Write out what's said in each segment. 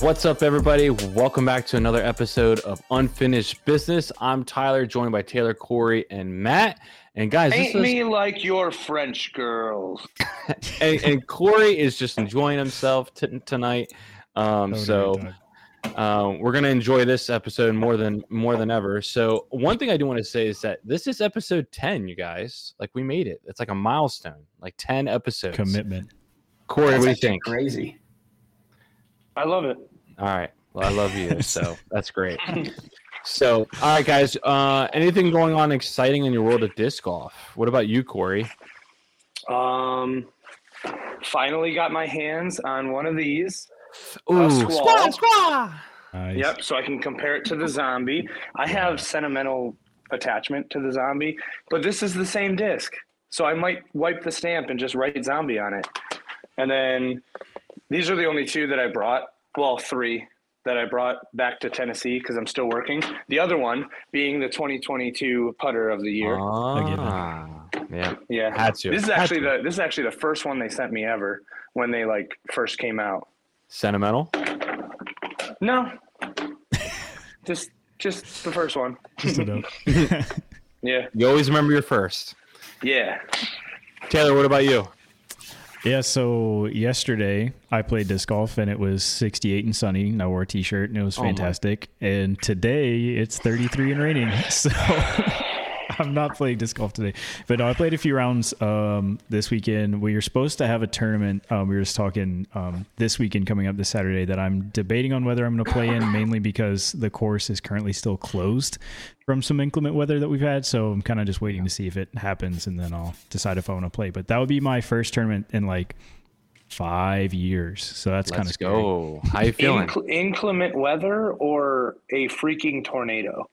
What's up, everybody? Welcome back to another episode of Unfinished Business. I'm Tyler, joined by Taylor, Corey, and Matt. And guys, Ain't this is, me like your French girls. and, and Corey is just enjoying himself t- tonight. Um, Oh, so no, Doug. um, we're gonna enjoy this episode more than more than ever. So one thing I do want to say is that this is episode ten, you guys. Like we made it. It's like a milestone, like ten episodes. commitment. Corey, what do you think? Crazy. I love it. All right. Well, I love you, so that's great. So, all right, guys. Uh, anything going on exciting in your world of disc golf? What about you, Corey? Um, finally got my hands on one of these. Ooh, squall. squaw. Nice. Yep, so I can compare it to the zombie. I have sentimental attachment to the zombie, but this is the same disc. So I might wipe the stamp and just write zombie on it. And then these are the only two that I brought. Well, three that I brought back to Tennessee because I'm still working. The other one being the 2022 putter of the year. Ah, yeah, yeah. had to. This is actually to. the this is actually the first one they sent me ever when they like first came out. sentimental. No. just just the first one. Just a note. Yeah. You always remember your first. Yeah. Taylor, what about you? Yeah. So yesterday I played disc golf and it was 68 and sunny. And I wore a t-shirt and it was Oh fantastic. and today it's 33 and raining. So I'm not playing disc golf today. But no, I played a few rounds um, this weekend. We were supposed to have a tournament. Um, we were just talking um, this weekend coming up this Saturday that I'm debating on whether I'm going to play in, mainly because the course is currently still closed from some inclement weather that we've had. So I'm kind of just waiting to see if it happens, and then I'll decide if I want to play. But that would be my first tournament in like five years. So that's kind of Let's go. How you feeling? Inc- inclement weather or a freaking tornado?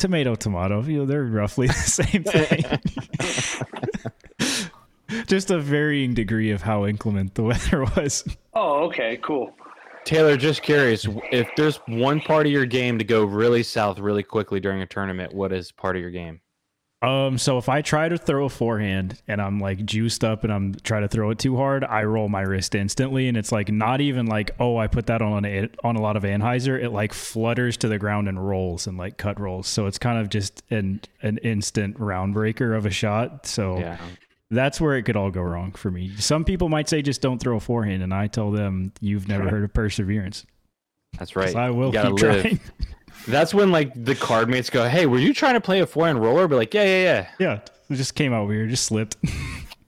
Tomato tomato you know they're roughly the same thing just a varying degree of how inclement the weather was Oh, okay, cool. Taylor, just curious. If there's one part of your game to go really south really quickly during a tournament, what is part of your game? Um so if i try to throw a forehand and i'm like juiced up and i'm trying to throw it too hard i roll my wrist instantly and it's like not even like oh i put that on a, on a lot of anhyzer it like flutters to the ground and rolls and like cut rolls so it's kind of just an an instant round breaker of a shot so Yeah. That's where it could all go wrong for me. Some people might say just don't throw a forehand, and I tell them you've never heard of perseverance. That's right. I will You gotta keep live. trying. That's when like the card mates go, "Hey, were you trying to play a forehand roller?" Be like, "Yeah, yeah, yeah." yeah, it just came out weird, just slipped.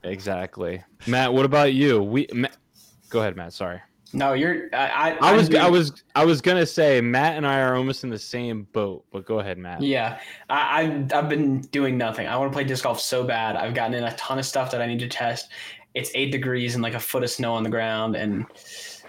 Exactly. Matt, what about you? We Ma- go ahead, Matt. Sorry. No, you're. I. I, I was I'm I doing- was I was gonna say Matt and I are almost in the same boat, but go ahead, Matt. Yeah, I, I've I've been doing nothing. I want to play disc golf so bad. I've gotten in a ton of stuff that I need to test. It's eight degrees and like a foot of snow on the ground, and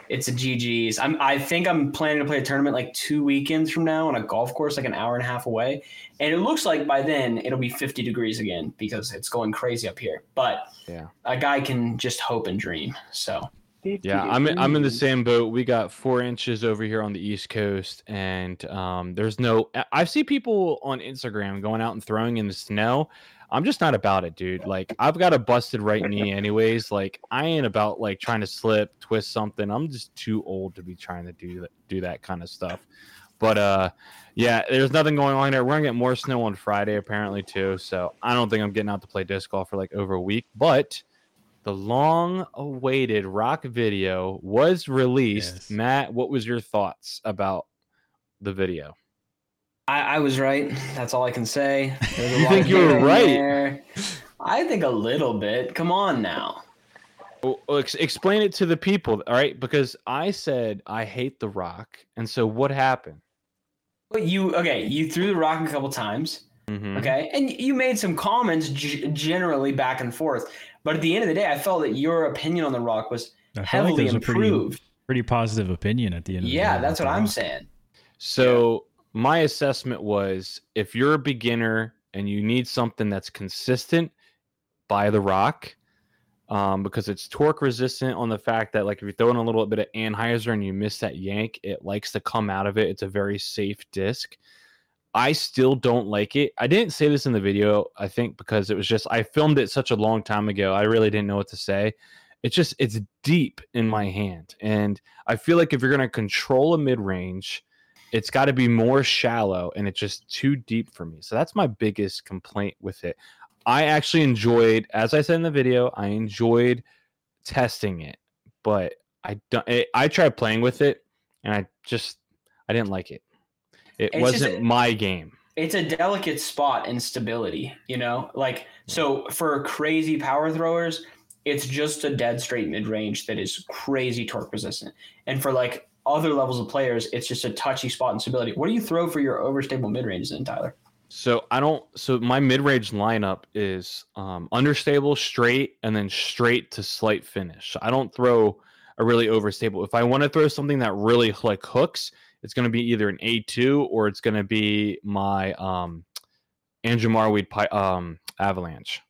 it's a GG's. I'm. I think I'm planning to play a tournament like two weekends from now on a golf course, like an hour and a half away. And it looks like by then it'll be 50 degrees again because it's going crazy up here. But Yeah. a guy can just hope and dream. So Yeah, I'm I'm in the same boat. We got four inches over here on the East Coast, and um, there's no. I- I see people on Instagram going out and throwing in the snow. I'm just not about it, dude. Like I've got a busted right knee, anyways. Like I ain't about like trying to slip, twist something. I'm just too old to be trying to do that, do that kind of stuff. But uh, yeah, there's nothing going on there. We're gonna get more snow on Friday apparently too. So I don't think I'm getting out to play disc golf for like over a week, but the long awaited rock video was released. Yes. Matt, what was your thoughts about the video? I, I was right. That's all I can say. You think you were right? there. I think a little bit. Come on now. Well, well, ex- explain it to the people, all right? Because I said I hate the rock. And so what happened? But you okay? You threw the rock a couple times, Mhm. okay, and you made some comments g- generally back and forth. But at the end of the day, I felt that your opinion on the rock was I felt like heavily there's a pretty, improved. pretty positive opinion at the end. of the Yeah, day that's what I'm the saying. So my assessment was if you're a beginner and you need something that's consistent, buy the rock. Um, because it's torque resistant on the fact that like if you throw in a little bit of anhyzer and you miss that yank, it likes to come out of it. It's a very safe disc. I still don't like it. I didn't say this in the video, I think, because it was just I filmed it such a long time ago. I really didn't know what to say. it's just it's deep in my hand, and I feel like if you're gonna control a mid range, it's got to be more shallow, and it's just too deep for me. So that's my biggest complaint with it. I actually enjoyed, as I said in the video, I enjoyed testing it, but I don't. I, eh, I tried playing with it, and I just I didn't like it. It It's wasn't a- my game. it's a delicate spot in stability, you know? Like so for crazy power throwers, it's just a dead straight mid range that is crazy torque resistant. And for like other levels of players, it's just a touchy spot in stability. What do you throw for your overstable mid ranges then, Tyler? So I don't. So my mid-range lineup is um, understable, straight, and then straight to slight finish. I don't throw a really overstable. If I want to throw something that really like hooks, it's going to be either an A two or it's going to be my um, Andrew Marwede pi- um, Avalanche.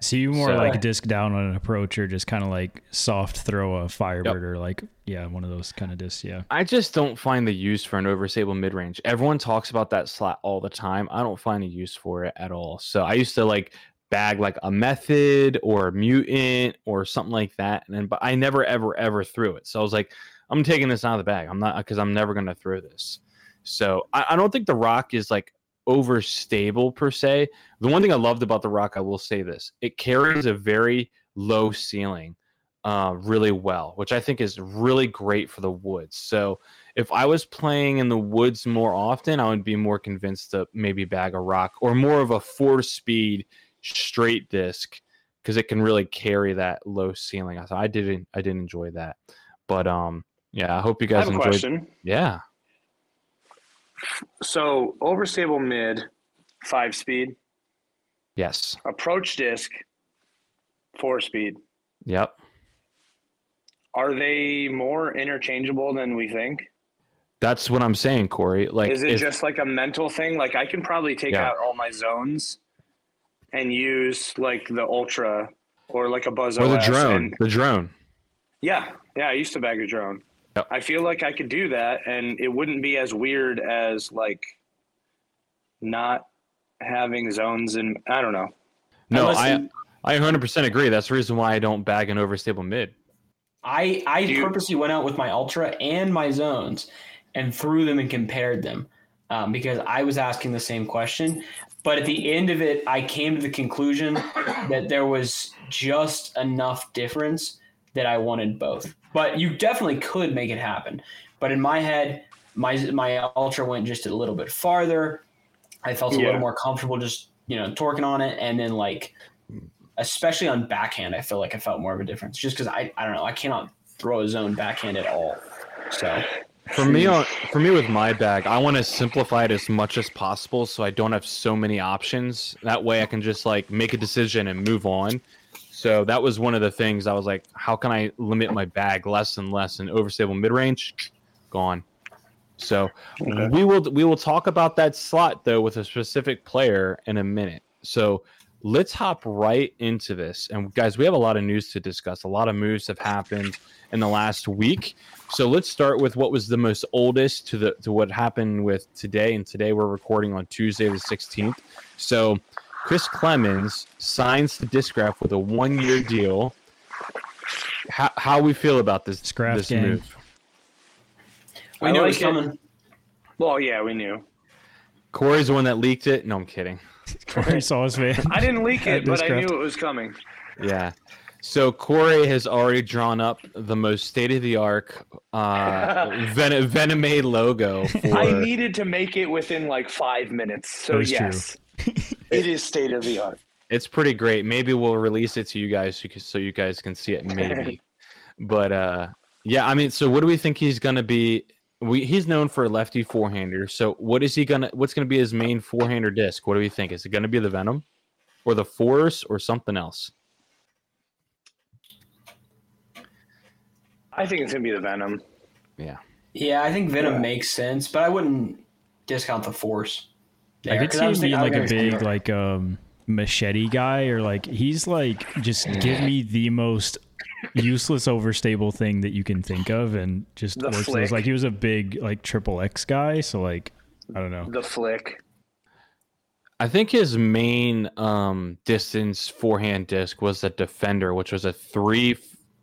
So you more So- like disc down on an approach or just kind of like soft throw a Firebird or like yeah one of those kind of discs. Yeah. I just don't find the use for an overstable mid range. Everyone talks about that slot all the time. I don't find a use for it at all. So I used to like bag like a method or a mutant or something like that, and then but I never ever ever threw it. So I was like, I'm taking this out of the bag. I'm not because I'm never gonna throw this. So I, I don't think the rock is like overstable per se. The one thing I loved about the rock, I will say this: it carries a very low ceiling uh, really well, which I think is really great for the woods. So if I was playing in the woods more often, I would be more convinced to maybe bag a rock or more of a four speed straight disc because it can really carry that low ceiling. I thought I didn't I didn't enjoy that. But um yeah, I hope you I guys have a enjoyed question. Yeah. So overstable mid, five speed, Yes. approach disc, four speed. Yep. Are they more interchangeable than we think? That's what I'm saying, Corey. Like Is it if- just like a mental thing? Like I can probably take Yeah. out all my zones and use like the ultra or like a buzz or the drone. and- The drone. yeah, yeah. I used to bag a drone. Yep. I feel like I could do that, and it wouldn't be as weird as like not having zones and I don't know. No, Unless I you- I 100% agree. That's the reason why I don't bag an overstable mid. I I Do you- purposely went out with my ultra and my zones and threw them and compared them um, because I was asking the same question. But at the end of it, I came to the conclusion that there was just enough difference that I wanted both. But you definitely could make it happen. But in my head, my my ultra went just a little bit farther. I felt a Yeah. little more comfortable just you know torquing on it, and then like especially on backhand, I feel like I felt more of a difference just because I, I don't know, I cannot throw a zone backhand at all. So For me, on for me with my bag, I want to simplify it as much as possible, so I don't have so many options. That way, I can just like make a decision and move on. So that was one of the things I was like, how can I limit my bag less and less? And overstable mid range, gone. So Okay. we will we will talk about that slot though with a specific player in a minute. So let's hop right into this. And guys, we have a lot of news to discuss. A lot of moves have happened in the last week. So let's start with what was the most oldest to the to what happened with today. And today we're recording on Tuesday the 16th. So Chris Clemens signs the Discraft with a one year deal. How how we feel about this Scrap this gang. move? we I knew it was coming. Well, yeah, we knew. Corey's the one that leaked it. No, I'm kidding. Corey saw his man. I didn't leak it, but I knew it was coming. Yeah. So Corey has already drawn up the most state of the art uh, Ven- Venomade logo for. I needed to make it within like five minutes. So That is true. Yes, it is state of the art. it's pretty great. Maybe we'll release it to you guys so you so you guys can see it. Maybe, but uh, yeah. I mean, so what do we think he's gonna be? We he's known for a lefty forehander. So what is he gonna? What's gonna be his main forehander disc? What do we think? Is it gonna be the Venom, or the Force, or something else? I think it's gonna be the Venom. Yeah. Yeah, I think Venom Yeah. makes sense, but I wouldn't discount the force. I could see him being like a gonna- big like um machete guy or like he's like just give me the most useless overstable thing that you can think of and just The works those. like he was a big like triple X guy so like I don't know The flick. I think his main um, distance forehand disc was the defender, which was a three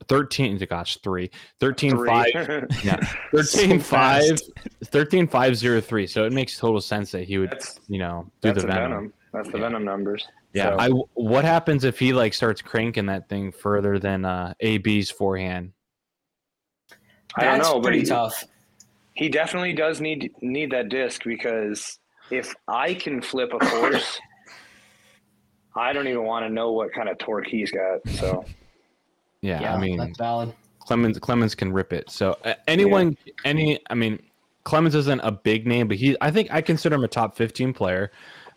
13 gosh 3 13 Three. 5 yeah 13 So 5 13 5 0 3 so it makes total sense that he would That's you know do the the venom, venom. That's the Yeah. venom numbers. yeah So- i what happens if he like starts cranking that thing further than uh ab's forehand I don't That's know, but pretty he, tough. he definitely does need need that disc because if I can flip a force, I don't even want to know what kind of torque he's got. So yeah, Yeah, i mean that's valid. clemens clemens can rip it. So uh, anyone any i mean clemens isn't a big name but he i think i consider him a top 15 player.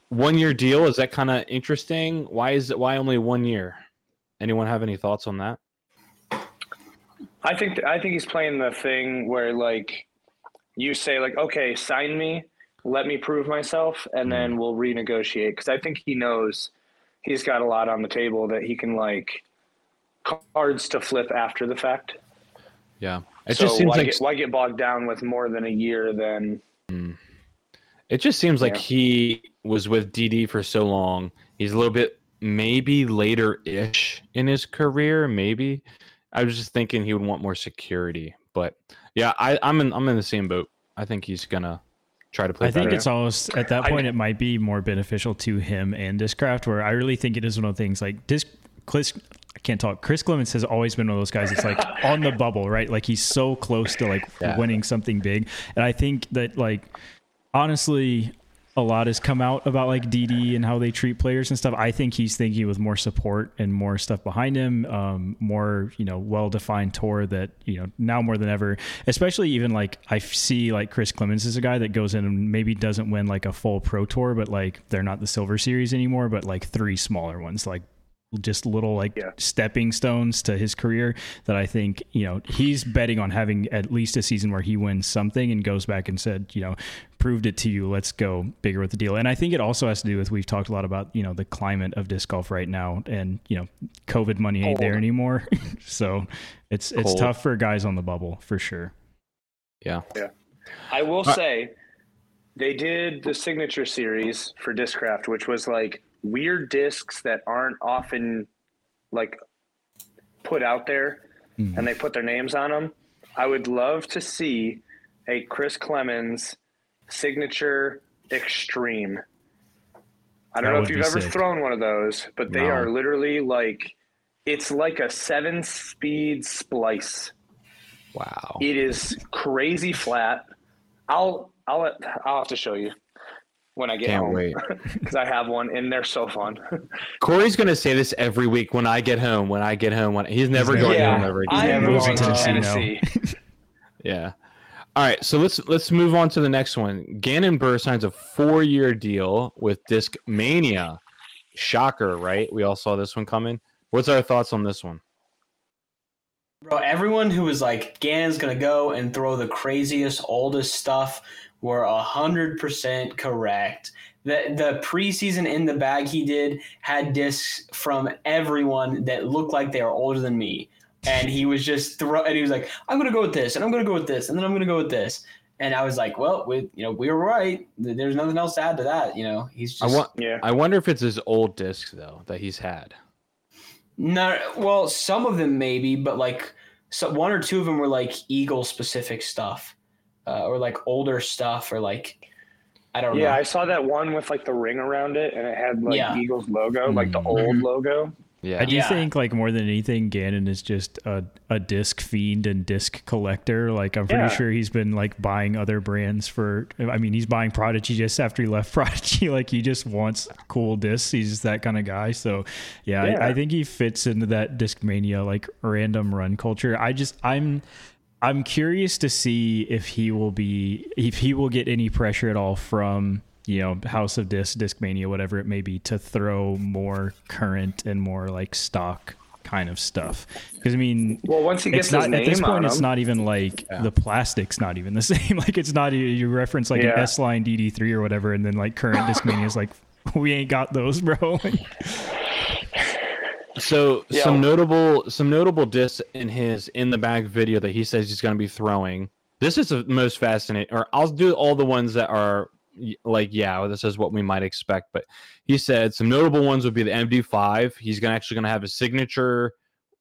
One year deal is that kind of interesting? Why is it why only one year? Anyone have any thoughts on that? I think I think he's playing the thing where like you say like okay, sign me, let me prove myself, and then we'll renegotiate. Because I think he knows he's got a lot on the table that he can like cards to flip after the fact. Yeah, it so just seems why like get, why get bogged down with more than a year? Then it just seems like Yeah. he was with DD for so long. He's a little bit maybe later ish in his career. Maybe I was just thinking he would want more security, but yeah, I, I'm in I'm in the same boat. I think he's gonna try to play. I think it's almost at that I- point it might be more beneficial to him and Discraft. Where I really think it is one of the things like Disc. I can't talk. Chris Clemens has always been one of those guys that's like on the bubble, right? Like he's so close to like Yeah. winning something big, and I think that like honestly. A lot has come out about like DD and how they treat players and stuff. I think he's thinking with more support and more stuff behind him, um, more you know well-defined tour that you know now more than ever. Especially even like I see like Chris Clemens is a guy that goes in and maybe doesn't win like a full pro tour, but like they're not the Silver Series anymore, but like three smaller ones, like just little like Yeah. stepping stones to his career that I think, you know, he's betting on having at least a season where he wins something and goes back and said, you know, proved it to you. Let's go bigger with the deal. And I think it also has to do with we've talked a lot about, you know, the climate of disc golf right now and, you know, COVID money ain't there anymore. so it's it's tough for guys on the bubble for sure. Yeah. Yeah. I will Uh, say they did the signature series for Discraft, which was like weird discs that aren't often like put out there Mhm. and they put their names on them. I would love to see a Chris Clemens signature extreme. I don't know if you've ever sick. thrown one of those, but they No. are literally like it's like a seven speed splice. Wow. It is crazy flat. I'll I'll I'll have to show you when I get Can't home wait. because I have one and they're so fun. Corey's gonna say this every week when I get home. When I get home, when he's never never going Yeah. home ever again. I'm moving going to to Tennessee. Tennessee Yeah. All right, so let's let's move on to the next one. Gannon Buhr signs a four-year deal with Disc Mania. Shocker, right? We all saw this one coming. What's our thoughts on this one? Bro, everyone who was like, Gannon's gonna go and throw the craziest, oldest stuff were hundred percent correct. The the preseason in the bag he did had discs from everyone that looked like they were older than me. And he was just throw and he was like, I'm gonna go with this, and I'm gonna go with this, and then I'm gonna go with this. And I was like, Well, we you know, we were right. There's nothing else to add to that, you know. He's I just want. Yeah. I wonder if it's his old discs though that he's had. No, well, some of them maybe, but like so one or two of them were like Eagle specific stuff, uh, or like older stuff, or like I don't Yeah, know. Yeah, I saw that one with like the ring around it and it had like Yeah. Eagles logo, like the Mm. old logo. Yeah. I do Yeah. think like more than anything, Gannon is just a, a disc fiend and disc collector. Like I'm pretty Yeah. sure he's been like buying other brands for. I mean, he's buying Prodigy just after he left Prodigy. like he just wants cool discs. He's just that kind of guy. So yeah, Yeah. I, I think he fits into that Discmania like random run culture. I just I'm. I'm curious to see if he will be if he will get any pressure at all from you know House of Disc, Discmania, whatever it may be, to throw more current and more like stock kind of stuff. Because I mean, Well, once he gets not his at this point. on It's them, not even like Yeah. the plastic's not even the same. like it's not you- you reference like an S line DD3 or whatever, and then like current Discmania is like we ain't got those, bro. So Yeah. some notable some notable discs in his in the bag video that he says he's going to be throwing. This is the most fascinating. Or I'll do all the ones that are like, yeah, this is what we might expect. But he said some notable ones would be the MD5. He's gonna actually gonna have a signature,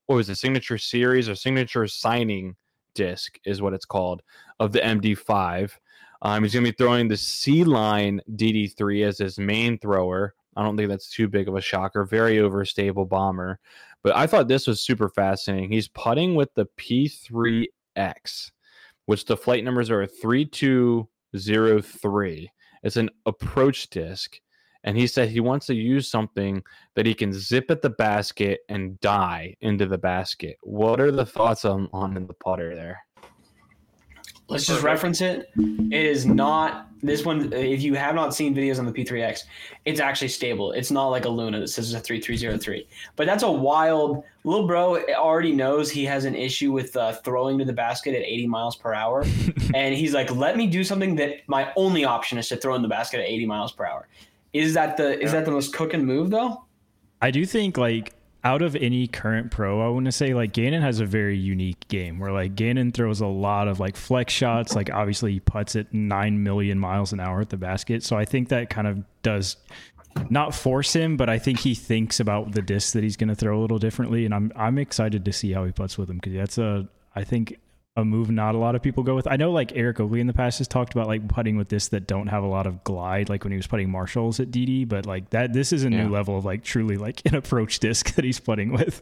or was it signature series or signature signing disc is what it's called of the MD5. Um, he's gonna be throwing the C line DD3 as his main thrower. I don't think that's too big of a shocker. Very overstable bomber. But I thought this was super fascinating. He's putting with the P3X, which the flight numbers are 3203. It's an approach disc. And he said he wants to use something that he can zip at the basket and die into the basket. What are the thoughts on, on the putter there? Let's just reference it. It is not this one. If you have not seen videos on the P3X, it's actually stable. It's not like a Luna that says it's a 3303. But that's a wild little bro. Already knows he has an issue with uh, throwing to the basket at 80 miles per hour, and he's like, "Let me do something that my only option is to throw in the basket at 80 miles per hour." Is that the is that the most cooking move though? I do think like out of any current pro, I want to say like Gannon has a very unique game where like Gannon throws a lot of like flex shots. Like obviously he puts it nine million miles an hour at the basket. So I think that kind of does not force him, but I think he thinks about the disc that he's going to throw a little differently. And I'm I'm excited to see how he puts with him because that's a I think a move not a lot of people go with. I know like Eric Oakley in the past has talked about like putting with this that don't have a lot of glide, like when he was putting Marshalls at DD, but like that this is a yeah. new level of like truly like an approach disc that he's putting with.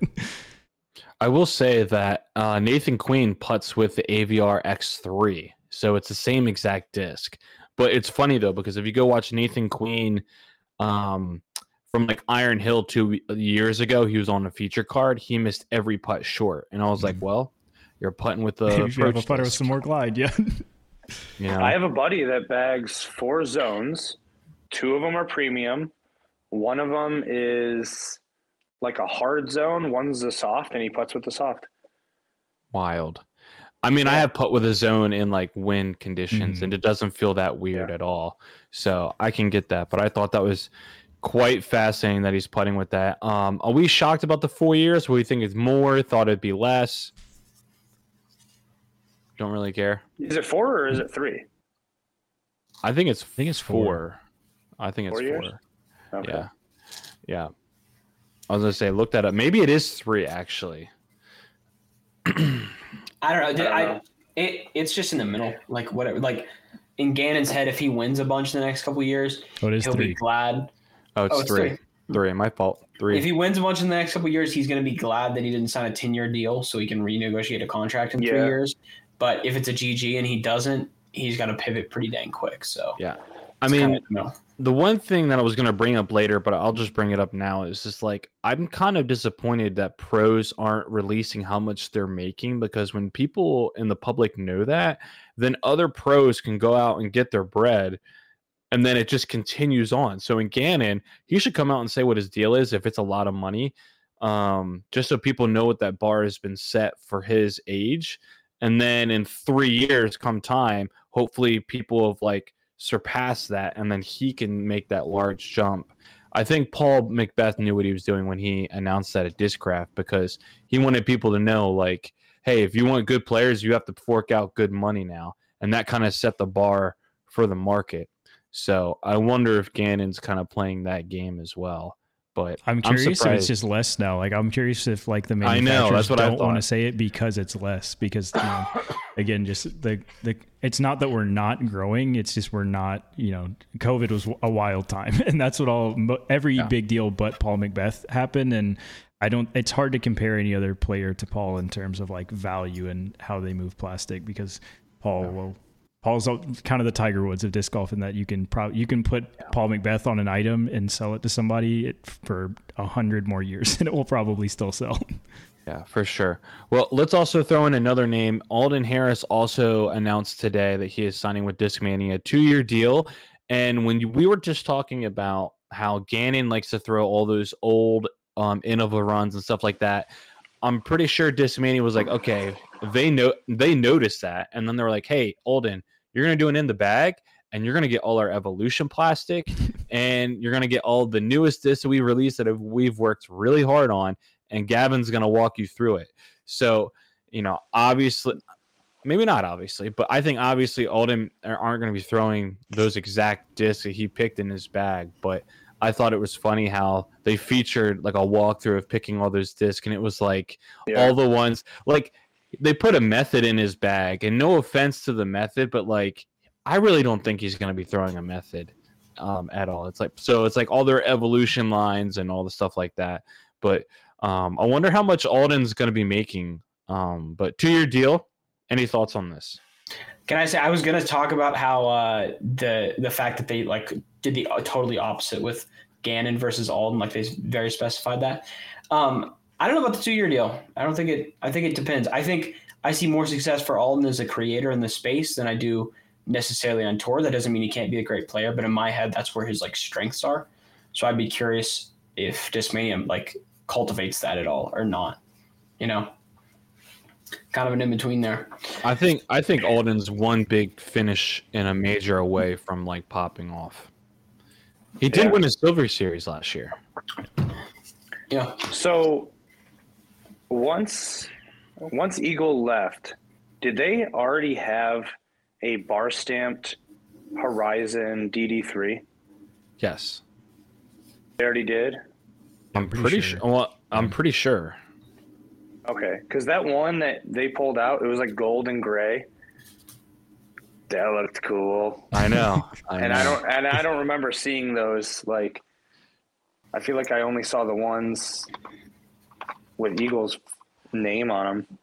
I will say that uh, Nathan Queen puts with the AVR X3, so it's the same exact disc. But it's funny though because if you go watch Nathan Queen um, from like Iron Hill two years ago, he was on a feature card. He missed every putt short, and I was mm-hmm. like, well you're putting with the you have a putter with some more glide, yeah. yeah. I have a buddy that bags four zones. Two of them are premium. One of them is like a hard zone. One's the soft, and he puts with the soft. Wild. I mean. I have put with a zone in like wind conditions, mm-hmm. and it doesn't feel that weird yeah. at all. So I can get that. But I thought that was quite fascinating that he's putting with that. Um, are we shocked about the four years? We think it's more. Thought it'd be less. Don't really care. Is it four or is it three? I think it's. I think it's four. four. I think it's four. four. Okay. Yeah, yeah. I was gonna say, look that up. Maybe it is three actually. I don't know. I, don't I it, it's just in the middle. Like whatever. Like in Gannon's head, if he wins a bunch in the next couple years, oh, he'll three. be glad. Oh, it's, oh, it's three. three. Three. My fault. Three. If he wins a bunch in the next couple years, he's going to be glad that he didn't sign a ten-year deal, so he can renegotiate a contract in yeah. three years. But if it's a GG and he doesn't, he's got to pivot pretty dang quick. So yeah, I mean, kind of, you the one thing that I was going to bring up later, but I'll just bring it up now is just like I'm kind of disappointed that pros aren't releasing how much they're making because when people in the public know that, then other pros can go out and get their bread and then it just continues on. So in Gannon, he should come out and say what his deal is if it's a lot of money, um, just so people know what that bar has been set for his age and then in three years come time hopefully people have like surpassed that and then he can make that large jump. I think paul mcbeth knew what he was doing when he announced that at discraft because he wanted people to know like hey if you want good players you have to fork out good money now. And that kind of set the bar for the market. So i wonder if gannon's kind of playing that game as well but I'm curious I'm if it's just less now. Like I'm curious if like the manufacturers I know, that's what don't want to say it because it's less. Because you know, again, just the the it's not that we're not growing. It's just we're not. You know, COVID was a wild time, and that's what all every yeah. big deal but Paul McBeth happened. And I don't. It's hard to compare any other player to Paul in terms of like value and how they move plastic because Paul yeah. will Paul's kind of the Tiger Woods of disc golf in that you can probably you can put Paul McBeth on an item and sell it to somebody for a hundred more years, and it will probably still sell. Yeah, for sure. Well, let's also throw in another name. Alden Harris also announced today that he is signing with Discmania, a two-year deal. And when we were just talking about how Gannon likes to throw all those old um, Innova runs and stuff like that, I'm pretty sure Discmania was like, okay, they know they noticed that, and then they were like, hey, Alden you're going to do an in the bag and you're going to get all our evolution plastic and you're going to get all the newest discs that we released that have, we've worked really hard on and gavin's going to walk you through it so you know obviously maybe not obviously, but I think obviously Alden uh, aren't going to be throwing those exact discs that he picked in his bag. But I thought it was funny how they featured like a walkthrough of picking all those discs, and it was like Yeah. all the ones like they put a method in his bag. And no offense to the method, but like I really don't think he's going to be throwing a method um, at all. It's like so it's like all their evolution lines and all the stuff like that. But um, I wonder how much Alden's going to be making. Um, but two year deal. Any thoughts on this? Can I say I was gonna talk about how uh, the the fact that they like did the uh, totally opposite with Gannon versus Alden, like they very specified that. Um, I don't know about the two year deal. I don't think it. I think it depends. I think I see more success for Alden as a creator in the space than I do necessarily on tour. That doesn't mean he can't be a great player, but in my head, that's where his like strengths are. So I'd be curious if Discmania like cultivates that at all or not. You know, kind of an in between there. I think I think Alden's one big finish in a major away from like popping off. He did Yeah. win a silver series last year. Yeah. So once once Eagle left, did they already have a bar stamped Horizon DD3? Yes, They already did. I'm pretty pretty, sure. sure. Well, I'm pretty sure. Okay, because that one that they pulled out, it was like gold and gray. That looked cool, I know. I and know. I don't and I don't remember seeing those. Like, I feel like I only saw the ones with Eagle's name on them.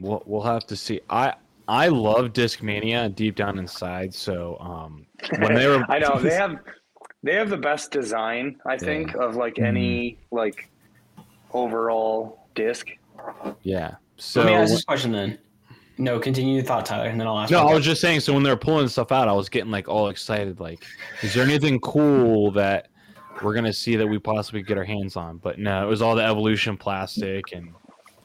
We'll we'll have to see. I I love Discmania deep down inside. So um, when they were, I know they have they have the best design. I think of like any like overall disc. yeah. So Let me ask this question then. No, continue your thought, Tyler, and then I'll ask. No, I was just saying. So when they were pulling stuff out, I was getting like all excited. Like, is there anything cool that we're gonna see that we possibly get our hands on? But no, it was all the evolution plastic and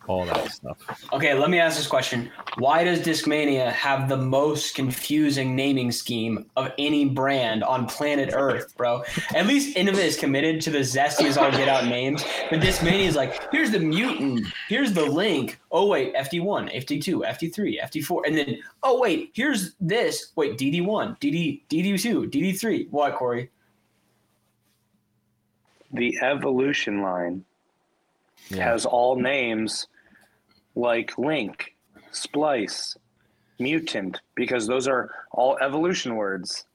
all that stuff. Okay, let me ask this question. Why does Discmania have the most confusing naming scheme of any brand on planet Earth, bro? At least Innova is committed to the zesty as all get out names. But Discmania is like, here's the mutant, here's the link. Oh wait, FD1, FD2, FD3, FD4, and then oh wait, here's this. Wait, DD1, DD, DD2, DD3. What, Corey? The evolution line Yeah. has all names like Link, Splice, Mutant, because those are all evolution words,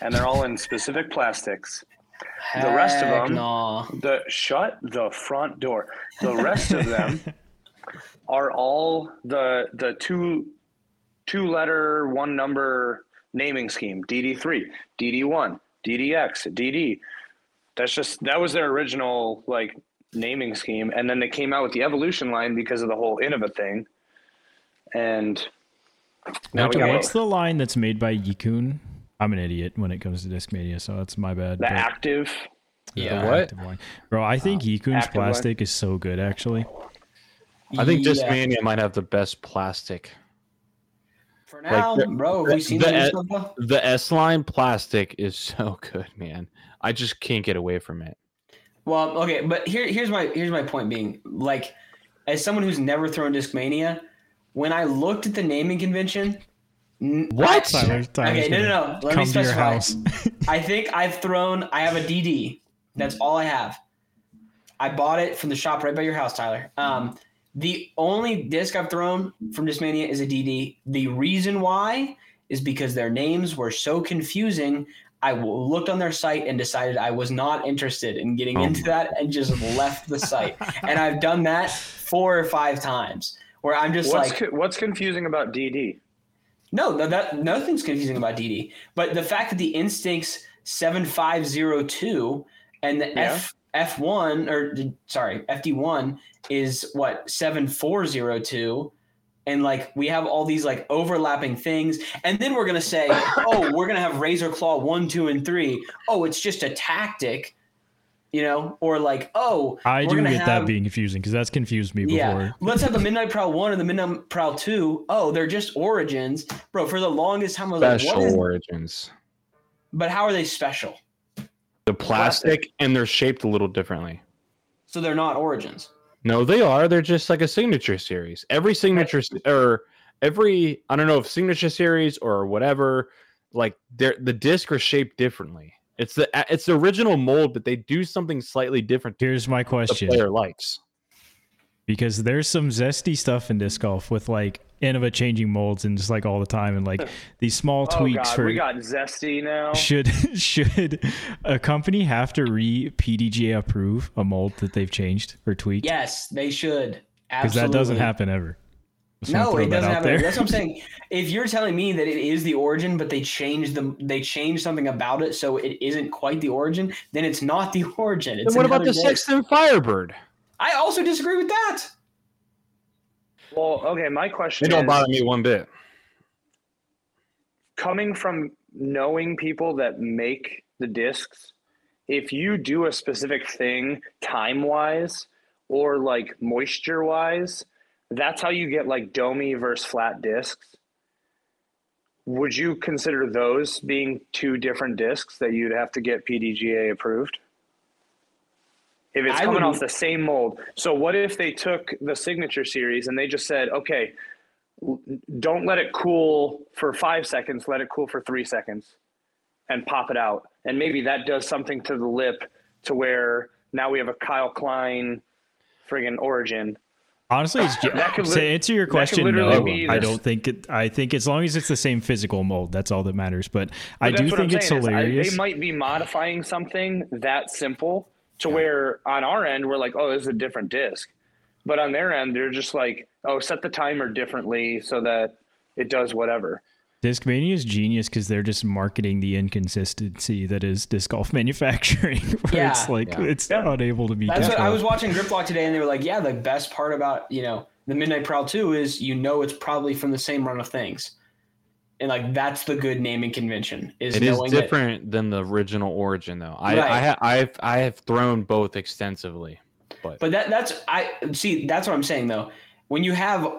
and they're all in specific plastics. The rest of Heck them- Nah. The shut the front door. The rest of them are all the the two two letter one number naming scheme DD3, DD1, DDX, DD. That's just that was their original like naming scheme and then they came out with the evolution line because of the whole Innova thing. And now we What's- got the line that's made by Yikun? I'm an idiot when it comes to Discmania, so that's my bad. the but- active Yeah. the what? active line. Bro, I think uh, Yikun's active line. plastic is so good actually. I think Yeah. Discmania might have the best plastic. For now, the- bro, have we seen the- the, new stuff though? The S line plastic is so good, man. I just can't get away from it. Well, okay, but here here's my here's my point being like, as someone who's never thrown Discmania, when I looked at the naming convention, n- What? Tyler, Tyler's Okay, no, no, no. Let come me to your specify. house. I think I've thrown. I have a DD. That's all I have. I bought it from the shop right by your house, Tyler. Um, the only disc I've thrown from Discmania is a DD. The reason why is because their names were so confusing. I looked on their site and decided I was not interested in getting Oh into that and just left the site. and I've done that four or five times where I'm just what's like, co- what's confusing about DD? no, no, that nothing's confusing about DD. But the fact that the Instincts seven five zero two and the Yeah. F F one or sorry FD one is what seven four zero two, and like we have all these like overlapping things, and then we're gonna say, oh, we're gonna have Razor Claw one, two, and three. Oh, it's just a tactic, you know, or like oh, I we're do get have- that being confusing because that's confused me before. yeah, let's have the Midnight Prowl one and the Midnight Prowl two. Oh, they're just origins, bro. For the longest time, I was like, Special what is? origins. But how are they special? The plastic and they're shaped a little differently. So they're not origins. No, they are. They're just like a signature series. Every signature or every I don't know if signature series or whatever, like they're the disc are shaped differently. It's the it's the original mold, but they do something slightly different. Here's my The question. player likes. Because there's some zesty stuff in disc golf with like Innova changing molds and just like all the time and like these small Oh tweaks god, for we got zesty now. should should a company have to re PDGA approve a mold that they've changed or tweaked? Yes, they should. Absolutely. Because that doesn't happen ever. Just No, it doesn't out happen. there. That's what I'm saying. If you're telling me that it is the origin, but they changed the they changed something about it so it isn't quite the origin, then it's not the origin. It's Then what about another the day. Sexton Firebird? I also disagree with that. Well, okay, my question. They don't is bother me one bit. coming from knowing people that make the discs, if you do a specific thing time wise or like moisture wise, that's how you get like domey versus flat discs. Would you consider those being two different discs that you'd have to get PDGA approved? If it's I coming off the same mold. So what if they took the signature series and they just said, okay, don't let it cool for five seconds, let it cool for three seconds and pop it out. And maybe that does something to the lip to where now we have a Kyle Klein friggin' origin. Honestly, it's, That could to answer your question, no, I don't think it. I think as long as it's the same physical mold, that's all that matters. But, I do think it's is I- hilarious. they might be modifying something that simple to where on our end we're like, oh, this is a different disc. But on their end, they're just like, oh, set the timer differently so that it does whatever. Discmania is genius because they're just marketing the inconsistency that is disc golf manufacturing. Where it's like Yeah. it's Yeah. unable to be. That's what I was watching Grip Lock today, and they were like, "Yeah, the best part about you know the Midnight Prowl Two is you know it's probably from the same run of things, and like that's the good naming convention is It is that- different than the original origin, though. I Right. I, ha- I've I have thrown both extensively, but, But that that's I see that's what I'm saying though. When you have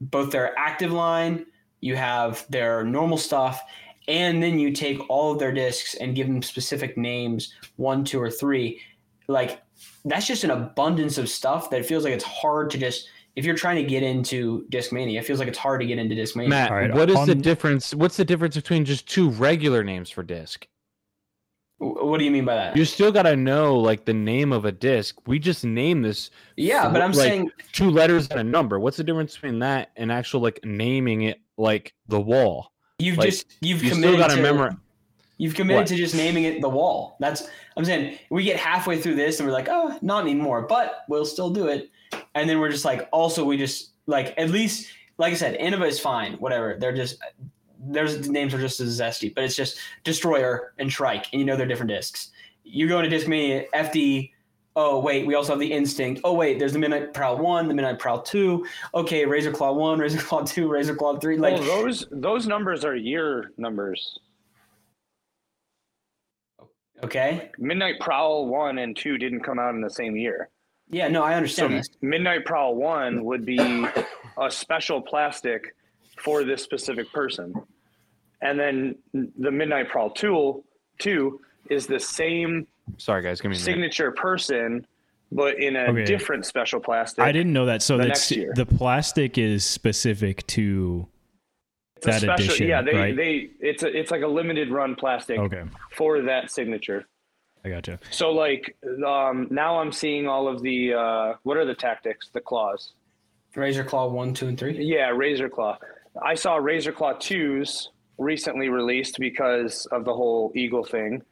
both their active line, you have their normal stuff, and then you take all of their discs and give them specific names, one, two, or three, like that's just an abundance of stuff that feels like it's hard to just if you're trying to get into Discmania, it feels like it's hard to get into Discmania. Matt, All right, what is the difference? What's the difference between just two regular names for disc? What do you mean by that? You still got to know like the name of a disc. We just name this yeah, but I'm like, saying two letters and a number. What's the difference between that and actual like naming it like the wall? you've like, just you've You still got to to remember. You've committed What? to just naming it the wall. That's I'm saying we get halfway through this and we're like, oh, not anymore, but we'll still do it. And then we're just like, also we just like at least like I said, Innova is fine, whatever. They're just there's the names are just as zesty, but it's just Destroyer and Shrike, and you know they're different discs. You go into Disc Discmania, FD. Oh wait, we also have the Instinct. Oh wait, there's the Midnight Prowl one, the Midnight Prowl two. Okay, Razor Claw one, Razor Claw two, Razor Claw three. Like well, those those numbers are year numbers. Okay, Midnight Prowl one and two didn't come out in the same year. yeah, no, I So understand this. Midnight Prowl one would be a special plastic for this specific person, and then the Midnight Prowl tool two is the same Sorry, guys, give me a minute. signature person, but in a Okay. different special plastic. I didn't know that. So the that's next year. the plastic is specific to. It's a that special, edition, yeah. They right? they it's a it's like a limited run plastic Okay, for that signature. I gotcha. So like um, now I'm seeing all of the uh, what are the tactics? The claws. Razor Claw one, two, and three. Yeah, Razor Claw. I saw Razor Claw 2s recently released because of the whole Eagle thing,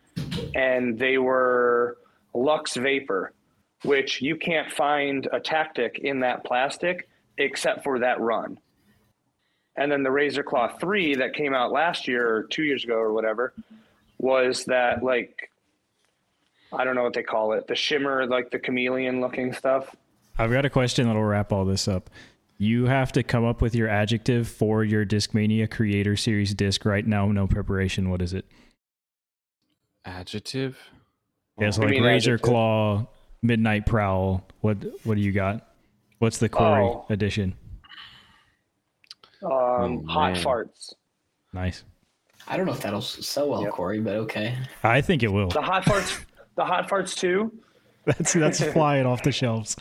and they were Lux Vapor, which you can't find a tactic in that plastic except for that run. And then the Razor Claw 3 that came out last year or two years ago or whatever was that like I don't know what they call it, the shimmer, like the chameleon looking stuff. I've got a question that'll wrap all this up. You have to come up with your adjective for your Discmania Creator Series disc right now. No preparation. What is it? Adjective. Yeah, so like mean Razor adjective? Claw, Midnight Prowl. What What do you got? What's the Corey Oh. edition? Um, Oh, hot farts. Nice. I don't know if that'll sell well, Yep. Corey, but okay. I think it will. The hot farts, the hot farts too. That's that's flying off the shelves.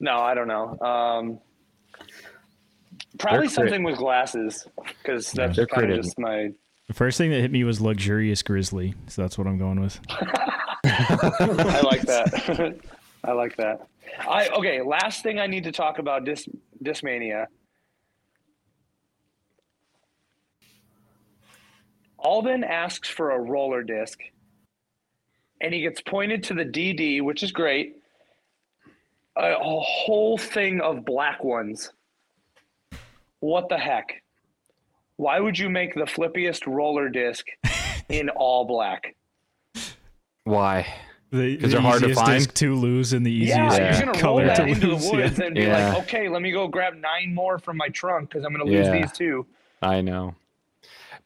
No, I don't know. Um, Probably They're crit- something with glasses, because that's they're kind of just my. The first thing that hit me was luxurious grizzly, so that's what I'm going with. I like that. I like that. I okay. Last thing I need to talk about dis Discmania. Alden asks for a roller disc, and he gets pointed to the DD, which is great. A, a whole thing of black ones. What the heck? Why would you make the flippiest roller disc in all black? Why? Because the they're hard to find? disc to lose and the Yeah, easiest Yeah. you're gonna roll that to into lose. the woods yeah. and be Yeah. like, okay, let me go grab nine more from my trunk because I'm gonna lose Yeah. these two. I know.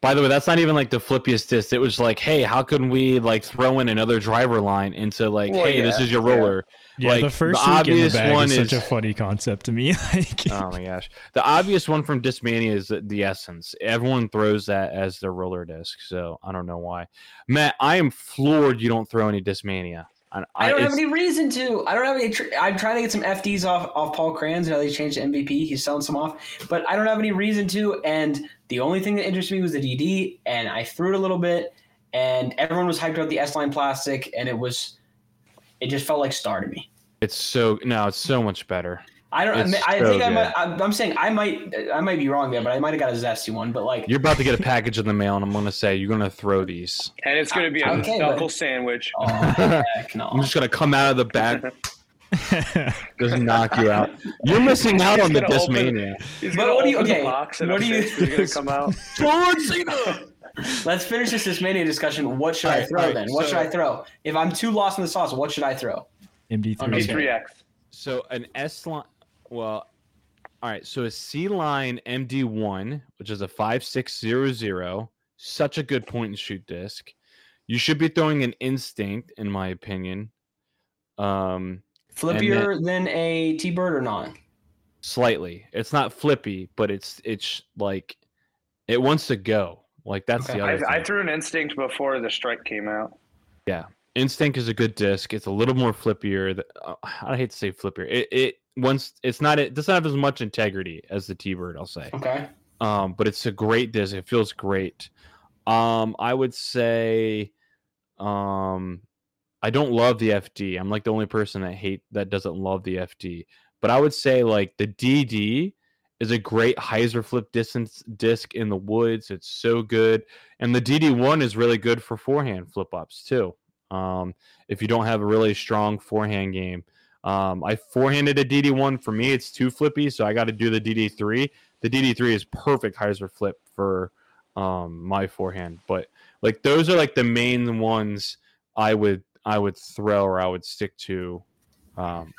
By the way, that's not even like the flippiest disc. It was like, hey, how can we like throw in another driver line into like, Well, hey, this is your roller. Yeah, Like, the first the week in the obvious bag one is such a funny concept to me. like, Oh my gosh. The obvious one from Discmania is the, the Essence. Everyone throws that as their roller disc, so I don't know why. Matt, I am floored you don't throw any Discmania. I, I don't have any reason to. I don't have any. Tr- I'm trying to get some FDs off off Paul Krans. Now they changed to MVP. He's selling some off, but I don't have any reason to. And the only thing that interested me was the DD, and I threw it a little bit, and everyone was hyped about the S line plastic, and it was, it just felt like star to me. It's so now it's so much better. I don't. I, It's mean, I so think I might. I'm, I'm saying I might. I might be wrong there, but I might have got a zesty one. But like, You're about to get a package in the mail, and I'm gonna say you're gonna throw these. And it's gonna be a Okay, knuckle but- sandwich. oh heck no. I'm just gonna come out of the back, just knock you out. You're missing out on the He's gonna Discmania. But what do you- okay, the box and what do you- gonna come out. John Cena. Let's finish this Discmania discussion. What should I throw alright, then? What so- should I throw? If I'm too lost in the sauce, what should I throw? MD3. Okay. P3X. So an S line. Well, all right. So a C line MD1, which is a five six zero zero, such a good point and shoot disc. You should be throwing an instinct, in my opinion. Um, Flippier than a T-bird or not? slightly. It's not flippy, but it's it's like it wants to go. Like that's Okay. the I, other. I thing. threw an instinct before the strike came out. Yeah, instinct is a good disc. It's a little more flippier. uh, I hate to say flippier. It it once it's not it doesn't have as much integrity as the T Bird. I'll say. Okay. um, but it's a great disc. It feels great. Um, I would say, um, I don't love the FD. I'm like the only person that hate that doesn't love the FD. But I would say like the DD is a great hyzer flip distance disc in the woods. It's so good, and the DD one is really good for forehand flip ups too. Um, if you don't have a really strong forehand game. Um, I forehanded a DD1 for me. It's too flippy, so I got to do the DD3 the DD3 is perfect hyzer flip for um my forehand. But like those are like the main ones I would I would throw or I would stick to um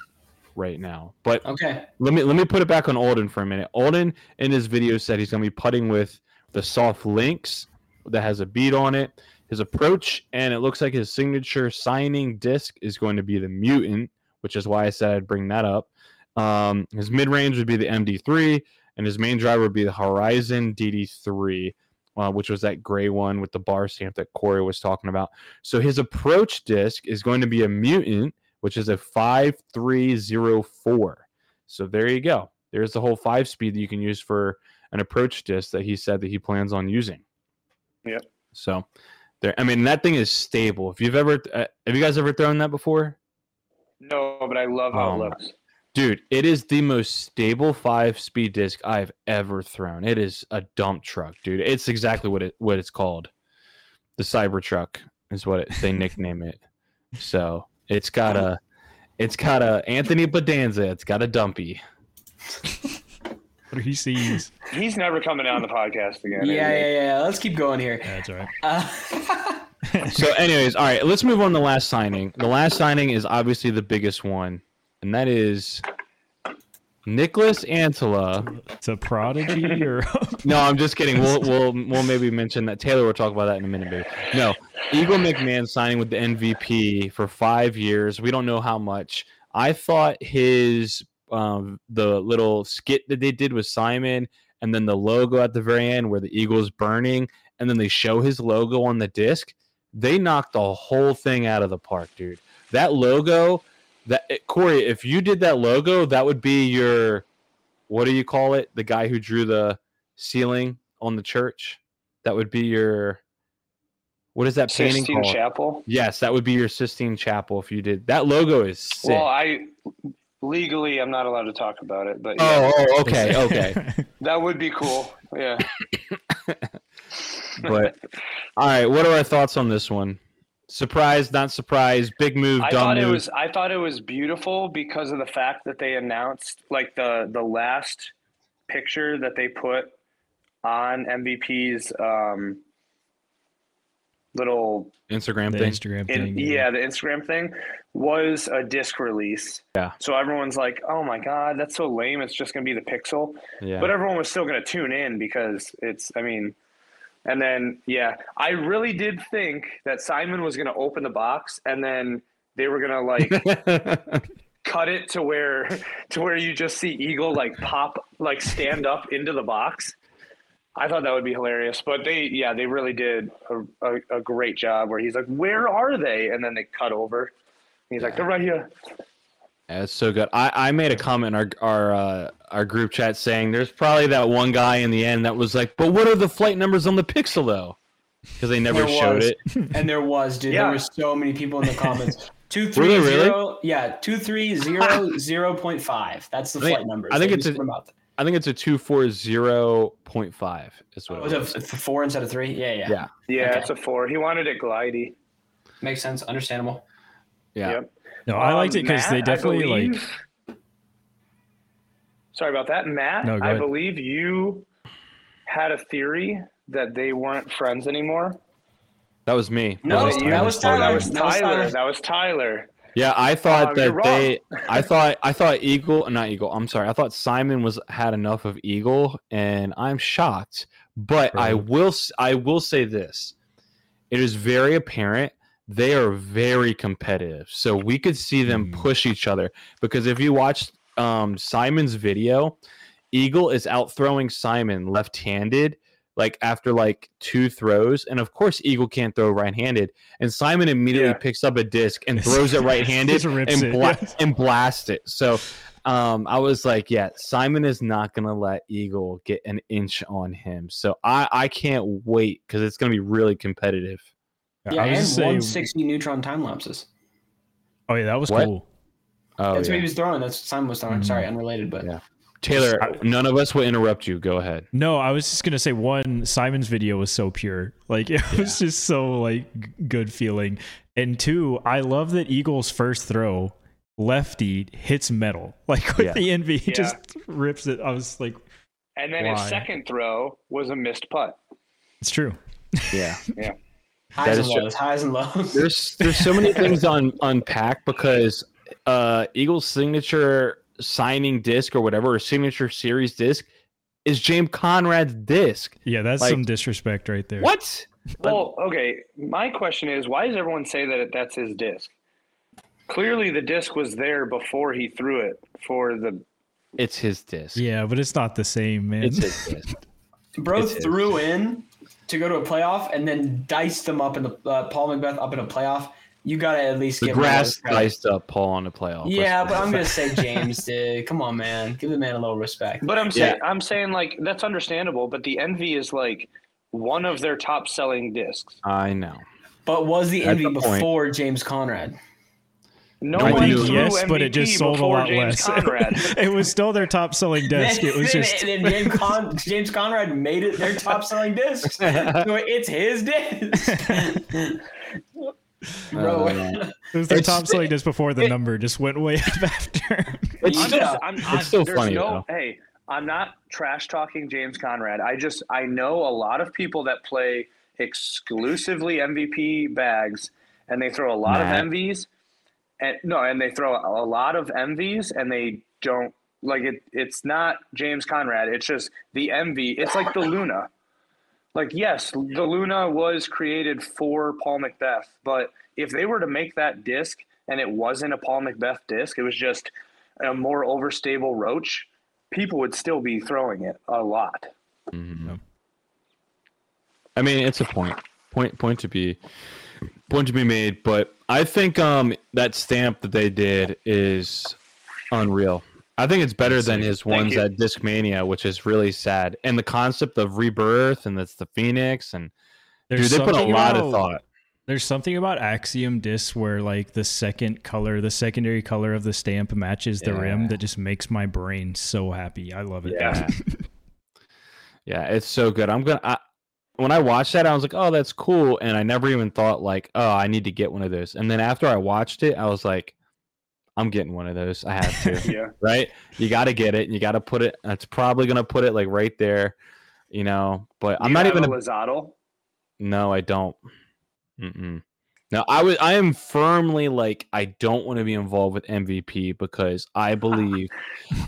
right now. But Okay. let me let me put it back on Alden for a minute. Alden in his video said he's gonna be putting with the soft links that has a bead on it. His approach and it looks like his signature signing disc is going to be the mutant, which is why I said I'd bring that up. Um, his mid range would be the MD3, and his main driver would be the Horizon DD3, uh, which was that gray one with the bar stamp that Corey was talking about. So his approach disc is going to be a mutant, which is a 5304. So there you go. There's the whole five speed that you can use for an approach disc that he said that he plans on using. Yeah. So there, I mean, that thing is stable. If you've ever, uh, have you guys ever thrown that before? No, but I love how Um, it looks. Dude, it is the most stable five speed disc I've ever thrown. It is a dump truck, dude. It's exactly what it what it's called. The Cybertruck is what it, they nickname it. So it's got a it's got a Anthony Bedanza. It's got a dumpy. what he C's. He's never coming on the podcast again. Yeah, yeah, yeah. Let's keep going here. That's all right. Uh, So, anyways, all right, let's move on to the last signing. The last signing is obviously the biggest one, and that is Nicholas Anttila. It's a prodigy or No, I'm just kidding. We'll we'll we'll maybe mention that Taylor will talk about that in a minute, baby. No, Eagle McMahon signing with the MVP for five years. We don't know how much. I thought his um the little skit that they did with Simon and then the logo at the very end where the Eagle's burning and then they show his logo on the disc. They knocked the whole thing out of the park, dude. That logo, that eh, Corey, if you did that logo, that would be your what do you call it? The guy who drew the ceiling on the church. That would be your. What is that painting Sistine called? Chapel. Yes, that would be your Sistine Chapel if you did. That logo is sick. Well, I legally I'm not allowed to talk about it, but yeah, oh, oh, okay, okay. that would be cool. Yeah. but all right, what are our thoughts on this one? Surprised, not surprised, big move, I dumb thought move. it was I thought it was beautiful because of the fact that they announced like the the last picture that they put on MVP's um, little Instagram the thing. Instagram in, thing. yeah the Instagram thing was a disc release. Yeah. So everyone's like, "Oh my god, that's so lame! It's just gonna be the Pixel." Yeah. But everyone was still gonna tune in because it's I mean. And then, yeah, I really did think that Simon was going to open the box and then they were going to like cut it to where to where you just see Eagle like pop like stand up into the box. I thought that would be hilarious, but they yeah they really did a, a, a great job where he's like where are they and then they cut over. And he's like they're right here. Yeah, it's so good. I, I made a comment in our our uh, our group chat saying there's probably that one guy in the end that was like, but what are the flight numbers on the Pixel though? Because they never There showed was. it. And there was, dude. Yeah. There were so many people in the comments. Two three really? zero, yeah, two three zero zero point five. That's the I think- flight numbers. I think it's just a- put 'em out there. I think it's a two four zero point five. Is what Was it it was. f- f- four instead of three? Yeah, yeah. Yeah. Yeah, Okay. it's a four. He wanted it glidey. Makes sense. Understandable. Yeah. Yep. No, I liked Um, it because they I definitely like. Sorry about that, Matt. No, go I believe you had a theory that they weren't friends anymore. That was me. No, That was you- Tyler. that was Oh, Tyler. that was That was Tyler. Tyler. That was Tyler. Yeah, I thought Um, that they. I thought I thought Eagle, not Eagle. I'm sorry. I thought Simon was had enough of Eagle, and I'm shocked. But I will. I will say this: it is very apparent they are very competitive. So we could see them Mhm. push each other because if you watch um, Simon's video, Eagle is out throwing Simon left-handed. Like after like two throws, and of course Eagle can't throw right-handed, and Simon immediately Yeah. picks up a disc and throws it right-handed and, it, bla- yes. and blast it. So um, I was like, yeah, Simon is not gonna let Eagle get an inch on him. So I I can't wait because it's gonna be really competitive. Yeah, I was and just saying, 160 neutron time lapses. oh yeah, that was What? cool. Oh, That's what he was throwing. That's what Simon was throwing. Mhm. Sorry, unrelated, but Yeah. Taylor, none of us will interrupt you. Go ahead. No, I was just gonna say one. Simon's video was so pure, like it was just so like g- good feeling. And two, I love that Eagles' first throw, lefty hits metal, like with Yeah. the envy, Yeah. just rips it. I was like, And then Why? his second throw was a missed putt. it's true. Yeah. highs and is true. lows, highs and lows. there's there's so many things on unpack because uh Eagles signature signing disc or whatever a signature series disc is James Conrad's disc. Yeah, that's Like- some disrespect right there. What? Well, okay. My question is, why does everyone say that that's his disc? Clearly, the disc was there before he threw it for the. It's his disc. Yeah, but it's not the same, man. It's his disc. Bro It's his. threw in to go to a playoff and then diced them up in the uh, Paul McBeth up in a playoff. You gotta at least The give him a grass diced up Paul on the playoff. Yeah, Let's- but I'm gonna say James did. Come on, man, give the man a little respect. But I'm saying, I'm saying like that's understandable. But the Envy is like one of their top selling discs. I know. But was the That's envy the point. before James Conrad? No I one do, threw yes, MVP but it just sold a lot James less. It was still their top selling desk. It was Then- just then James, Con- James Conrad made it their top selling disc. So it's his disc. Bro, Uh, it was their top selling desk before the it- number just went way up after. It's I'm still, just, I'm, I'm, it's still funny, no, Hey, I'm not trash talking James Conrad. I just I know a lot of people that play exclusively MVP bags, and they throw a lot Matt. of MVs, and no, and they throw a lot of MVs, and they don't like it. It's not James Conrad. It's just the MV. It's like the Luna. Like yes, the Luna was created for Paul McBeth, but if they were to make that disc and it wasn't a Paul McBeth disc, it was just a more overstable roach, people would still be throwing it a lot. Mhm. I mean, it's a point, point, point to be, point to be made. But I think um that stamp that they did is unreal. I think it's better Let's than see. his Thank ones you. at Discmania, which is really sad. And the concept of rebirth and that's the Phoenix and There's dude, they put a something lot of about- thought. There's something about Axiom discs where like the second color, the secondary color of the stamp matches the rim Yeah. that just makes my brain so happy. I love it. Yeah. Yeah, it's so good. I'm gonna. I, when I watched that, I was like, "Oh, that's cool," and I never even thought like, "Oh, I need to get one of those." And then after I watched it, I was like, "I'm getting one of those. I have to." Yeah. right? You got to get it. and You got to put it. That's probably gonna put it like right there, you know. But I'm You not even. a Lozado. no, I don't. Mm-mm. No, I was. I am firmly like I don't want to be involved with MVP because I believe,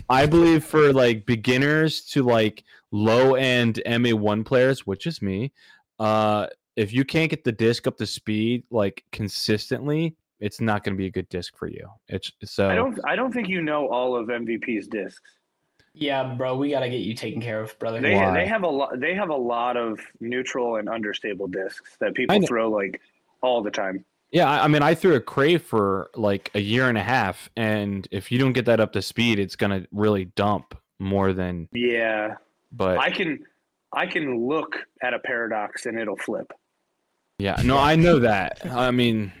I believe for like beginners to like low end MA one players, which is me, uh, if you can't get the disc up to speed like consistently, it's not going to be a good disc for you. It's so. I don't. I don't think you know all of MVP's discs. Yeah, bro, we gotta get you taken care of, brother. They Why? they have a lot. They have a lot of neutral and understable discs that people throw like all the time. Yeah, I I mean, I threw a crave for like a year and a half, and if you don't get that up to speed, it's gonna really dump more than. Yeah, But I can. I can look at a paradox and it'll flip. yeah, no, I know that. I mean,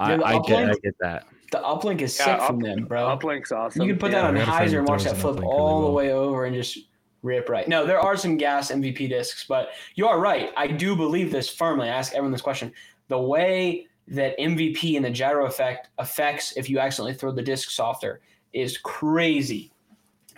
I, Dude, the I get, I get that. The uplink is Yeah, sick from them, bro. Uplink's awesome. you can put Yeah. that on I got a friend hyzer and watch that flip uplink really all the well. way over and just rip right. No, there are some gas MVP discs, but you are right. I do believe this firmly. I ask everyone this question. The way that MVP and the gyro effect affects if you accidentally throw the disc softer is crazy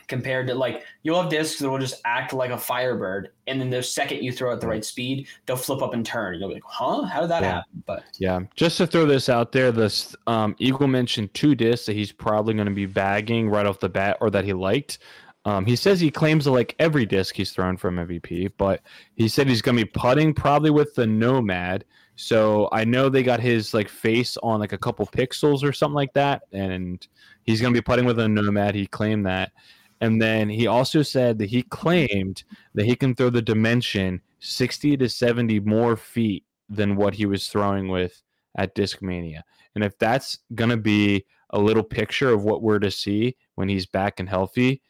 compared to like you'll have discs that will just act like a firebird and then the second you throw it at the right speed they'll flip up and turn you'll be like huh how did that Yeah. happen but Yeah, just to throw this out there, this um, Eagle mentioned two discs that he's probably going to be bagging right off the bat, or that he liked. Um, he says he claims to like every disc he's thrown from MVP, but he said he's going to be putting probably with the Nomad. So I know they got his like face on like a couple pixels or something like that, and he's going to be putting with a Nomad. He claimed that, and then he also said that he claimed that he can throw the Dimension sixty to seventy more feet than what he was throwing with at Discmania. And if that's going to be a little picture of what we're to see when he's back and healthy,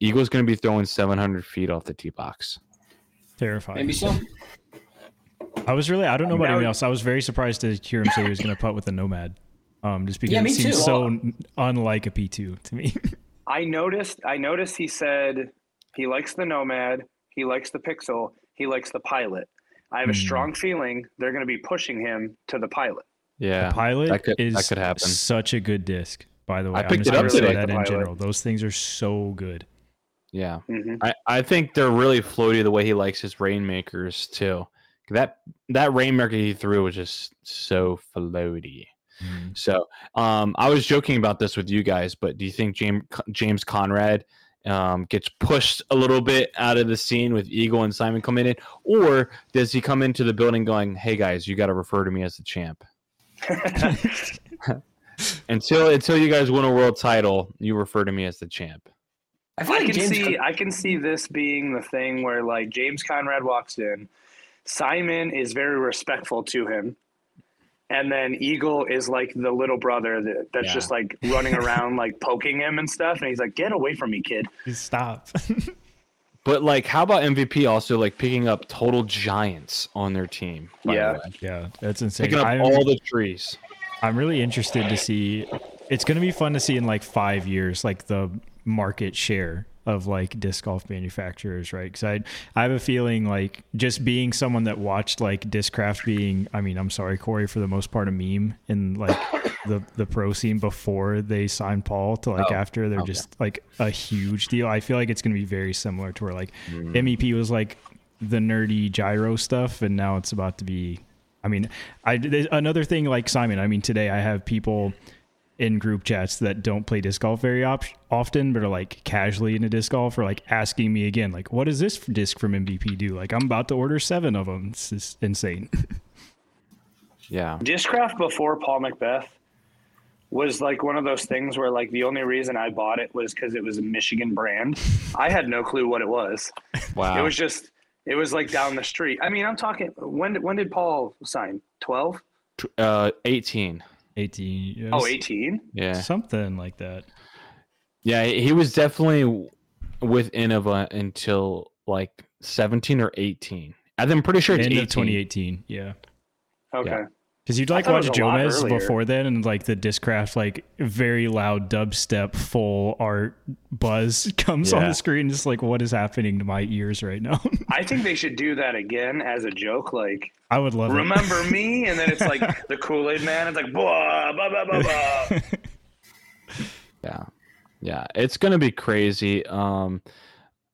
Eagle's going to be throwing 700 feet off the tee box. Terrifying. maybe so I was really I don't know about anyone else. I was very surprised to hear him say he was going to putt with the Nomad. Um, just because Yeah, it seems too. so Well- unlike a P2 to me. I noticed. I noticed. He said he likes the Nomad. He likes the Pixel. He likes the Pilot. I have a Hmm. strong feeling they're going to be pushing him to the Pilot. Yeah. the Pilot that could- that is could happen. such a good disc, by the way. I I'm picked just it up gonna say today. that The in Pilot. general. Those things are so good. Yeah. hmm I, I think they're really floaty the way he likes his rainmakers too. That that rainmaker he threw was just so floaty. Mm. So um, I was joking about this with you guys, but do you think James James Conrad um, gets pushed a little bit out of the scene with Eagle and Simon coming in, or does he come into the building going, "Hey guys, you got to refer to me as the champ"? until until you guys win a world title, you refer to me as the champ. i feel I can James see. I can see this being the thing where like James Conrad walks in, Simon is very respectful to him, and then Eagle is like the little brother that, that's Yeah. just like running around like poking him and stuff, and he's like, "Get away from me, kid." Just Stop. But like, how about MVP also like picking up total giants on their team? by the Yeah. way? yeah, that's insane. picking up I'm, all the trees. I'm really interested to see. It's going to be fun to see in like five years, like the market share of like disc golf manufacturers, right? Because I I have a feeling like just being someone that watched like Discraft being, I mean, I'm sorry, Corey, for the most part, a meme in like the the pro scene before they signed Paul to like Oh, after they're okay. just like a huge deal. I feel like it's going to be very similar to where like Mm. MVP was like the nerdy gyro stuff, and now it's about to be. I mean, I another thing like Simon. I mean, today I have people in group chats that don't play disc golf very op- often, but are like casually into disc golf, or like asking me again, like, "What does this disc from MVP do?" Like, I'm about to order seven of them. It's just insane. Yeah. Discraft before Paul McBeth was like one of those things where like the only reason I bought it was because it was a Michigan brand. I had no clue what it was. Wow. It was just it was like down the street. I mean, I'm talking when did when did Paul sign? 12? uh, 18. 18. Oh, 18? Yeah. something like that. Yeah, he was definitely with Innova uh, until like 17 or 18. I'm pretty sure it's End 18. of 2018. Yeah. Okay. Yeah. Because you'd like watch was Jomez before then, and like the Discraft, like very loud dubstep, full art buzz comes on the screen. Just like, what is happening to my ears right now? I think they should do that again as a joke. Like, I would love remember me? And then it's like the Kool Aid Man. It's like, blah, blah, blah, blah, blah. Yeah. Yeah, it's going to be crazy. Um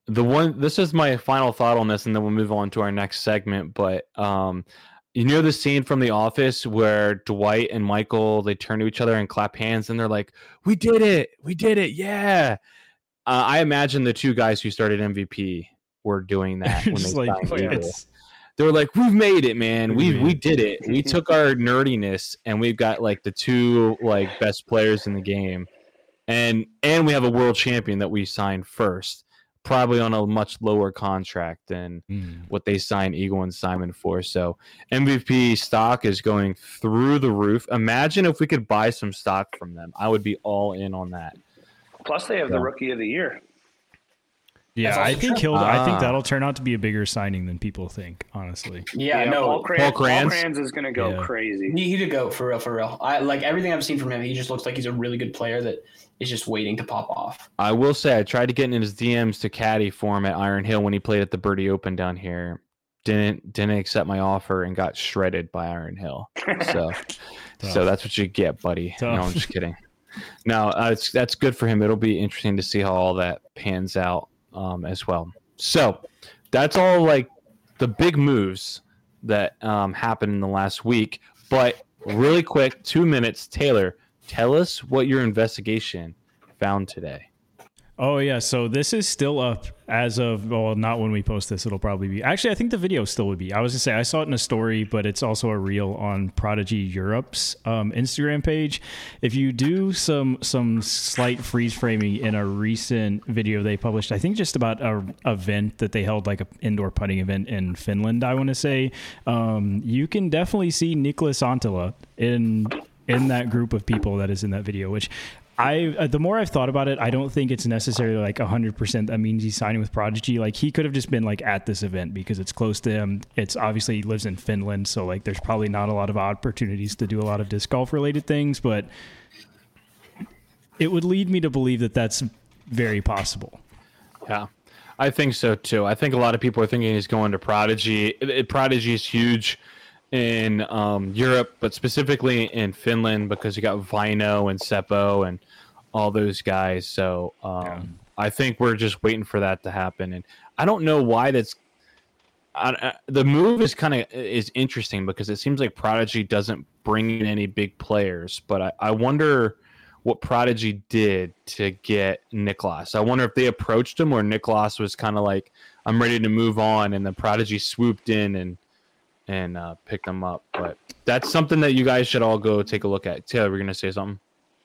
the one this is my final thought on this and then we'll move on to our next segment, but um you know the scene from the office where Dwight and Michael they turn to each other and clap hands and they're like, "We did it. We did it. Yeah." Uh, I imagine the two guys who started MVP were doing that when they like signed Oh, it's they were like, "We've made it, man. We We made we it." did it. We took our nerdiness and we've got like the two like best players in the game, and and we have a world champion that we signed first, probably on a much lower contract than Mm. what they signed Eagle and Simon for. So MVP stock is going through the roof. Imagine if we could buy some stock from them. I would be all in on that. Plus, they have the Rookie of the Year. Yeah. I think true. he'll. I think Ah. that'll turn out to be a bigger signing than people think. Honestly, Yeah, no, Paul, Cran- Paul Paul Krans? Krans is going to go Yeah. crazy. he, he to go for real, for real. I like everything I've seen from him. He just looks like he's a really good player that is just waiting to pop off. I will say I tried to get in his DMs to caddy for him at Iron Hill when he played at the Birdie Open down here. Didn't didn't accept my offer and got shredded by Iron Hill. So so that's what you get, buddy. No, I'm just kidding. No, uh, it's that's good for him. It'll be interesting to see how all that pans out um, as well. So that's all like the big moves that um, happened in the last week. But really quick, two minutes, Taylor, tell us what your investigation found today. Oh yeah, so this is still up as of well, not when we post this. It'll probably be actually. I think the video still would be. I was gonna say I saw it in a story, but it's also a reel on Prodigy Europe's um, Instagram page. If you do some some slight freeze framing in a recent video they published, I think just about a event that they held like a indoor putting event in Finland. I want to say um, you can definitely see Nicholas Anttila in in that group of people that is in that video, which I uh, the more I've thought about it, I don't think it's necessarily like hundred percent that means he's signing with Prodigy. Like he could have just been like at this event because it's close to him. It's obviously he lives in Finland, so like there's probably not a lot of opportunities to do a lot of disc golf related things, but it would lead me to believe that that's very possible. Yeah, I think so too. I think a lot of people are thinking he's going to Prodigy. It- it- Prodigy is huge in um, Europe, but specifically in Finland because you got Vino and Seppo and all those guys. So um, I think we're just waiting for that to happen. And I don't know why that's. I, I, the move is kind of is interesting because it seems like Prodigy doesn't bring in any big players, but I, I wonder what Prodigy did to get Niklas. I wonder if they approached him or Niklas was kind of like, I'm ready to move on, and the Prodigy swooped in and and uh, picked him up. But that's something that you guys should all go take a look at. Taylor, we're gonna say something.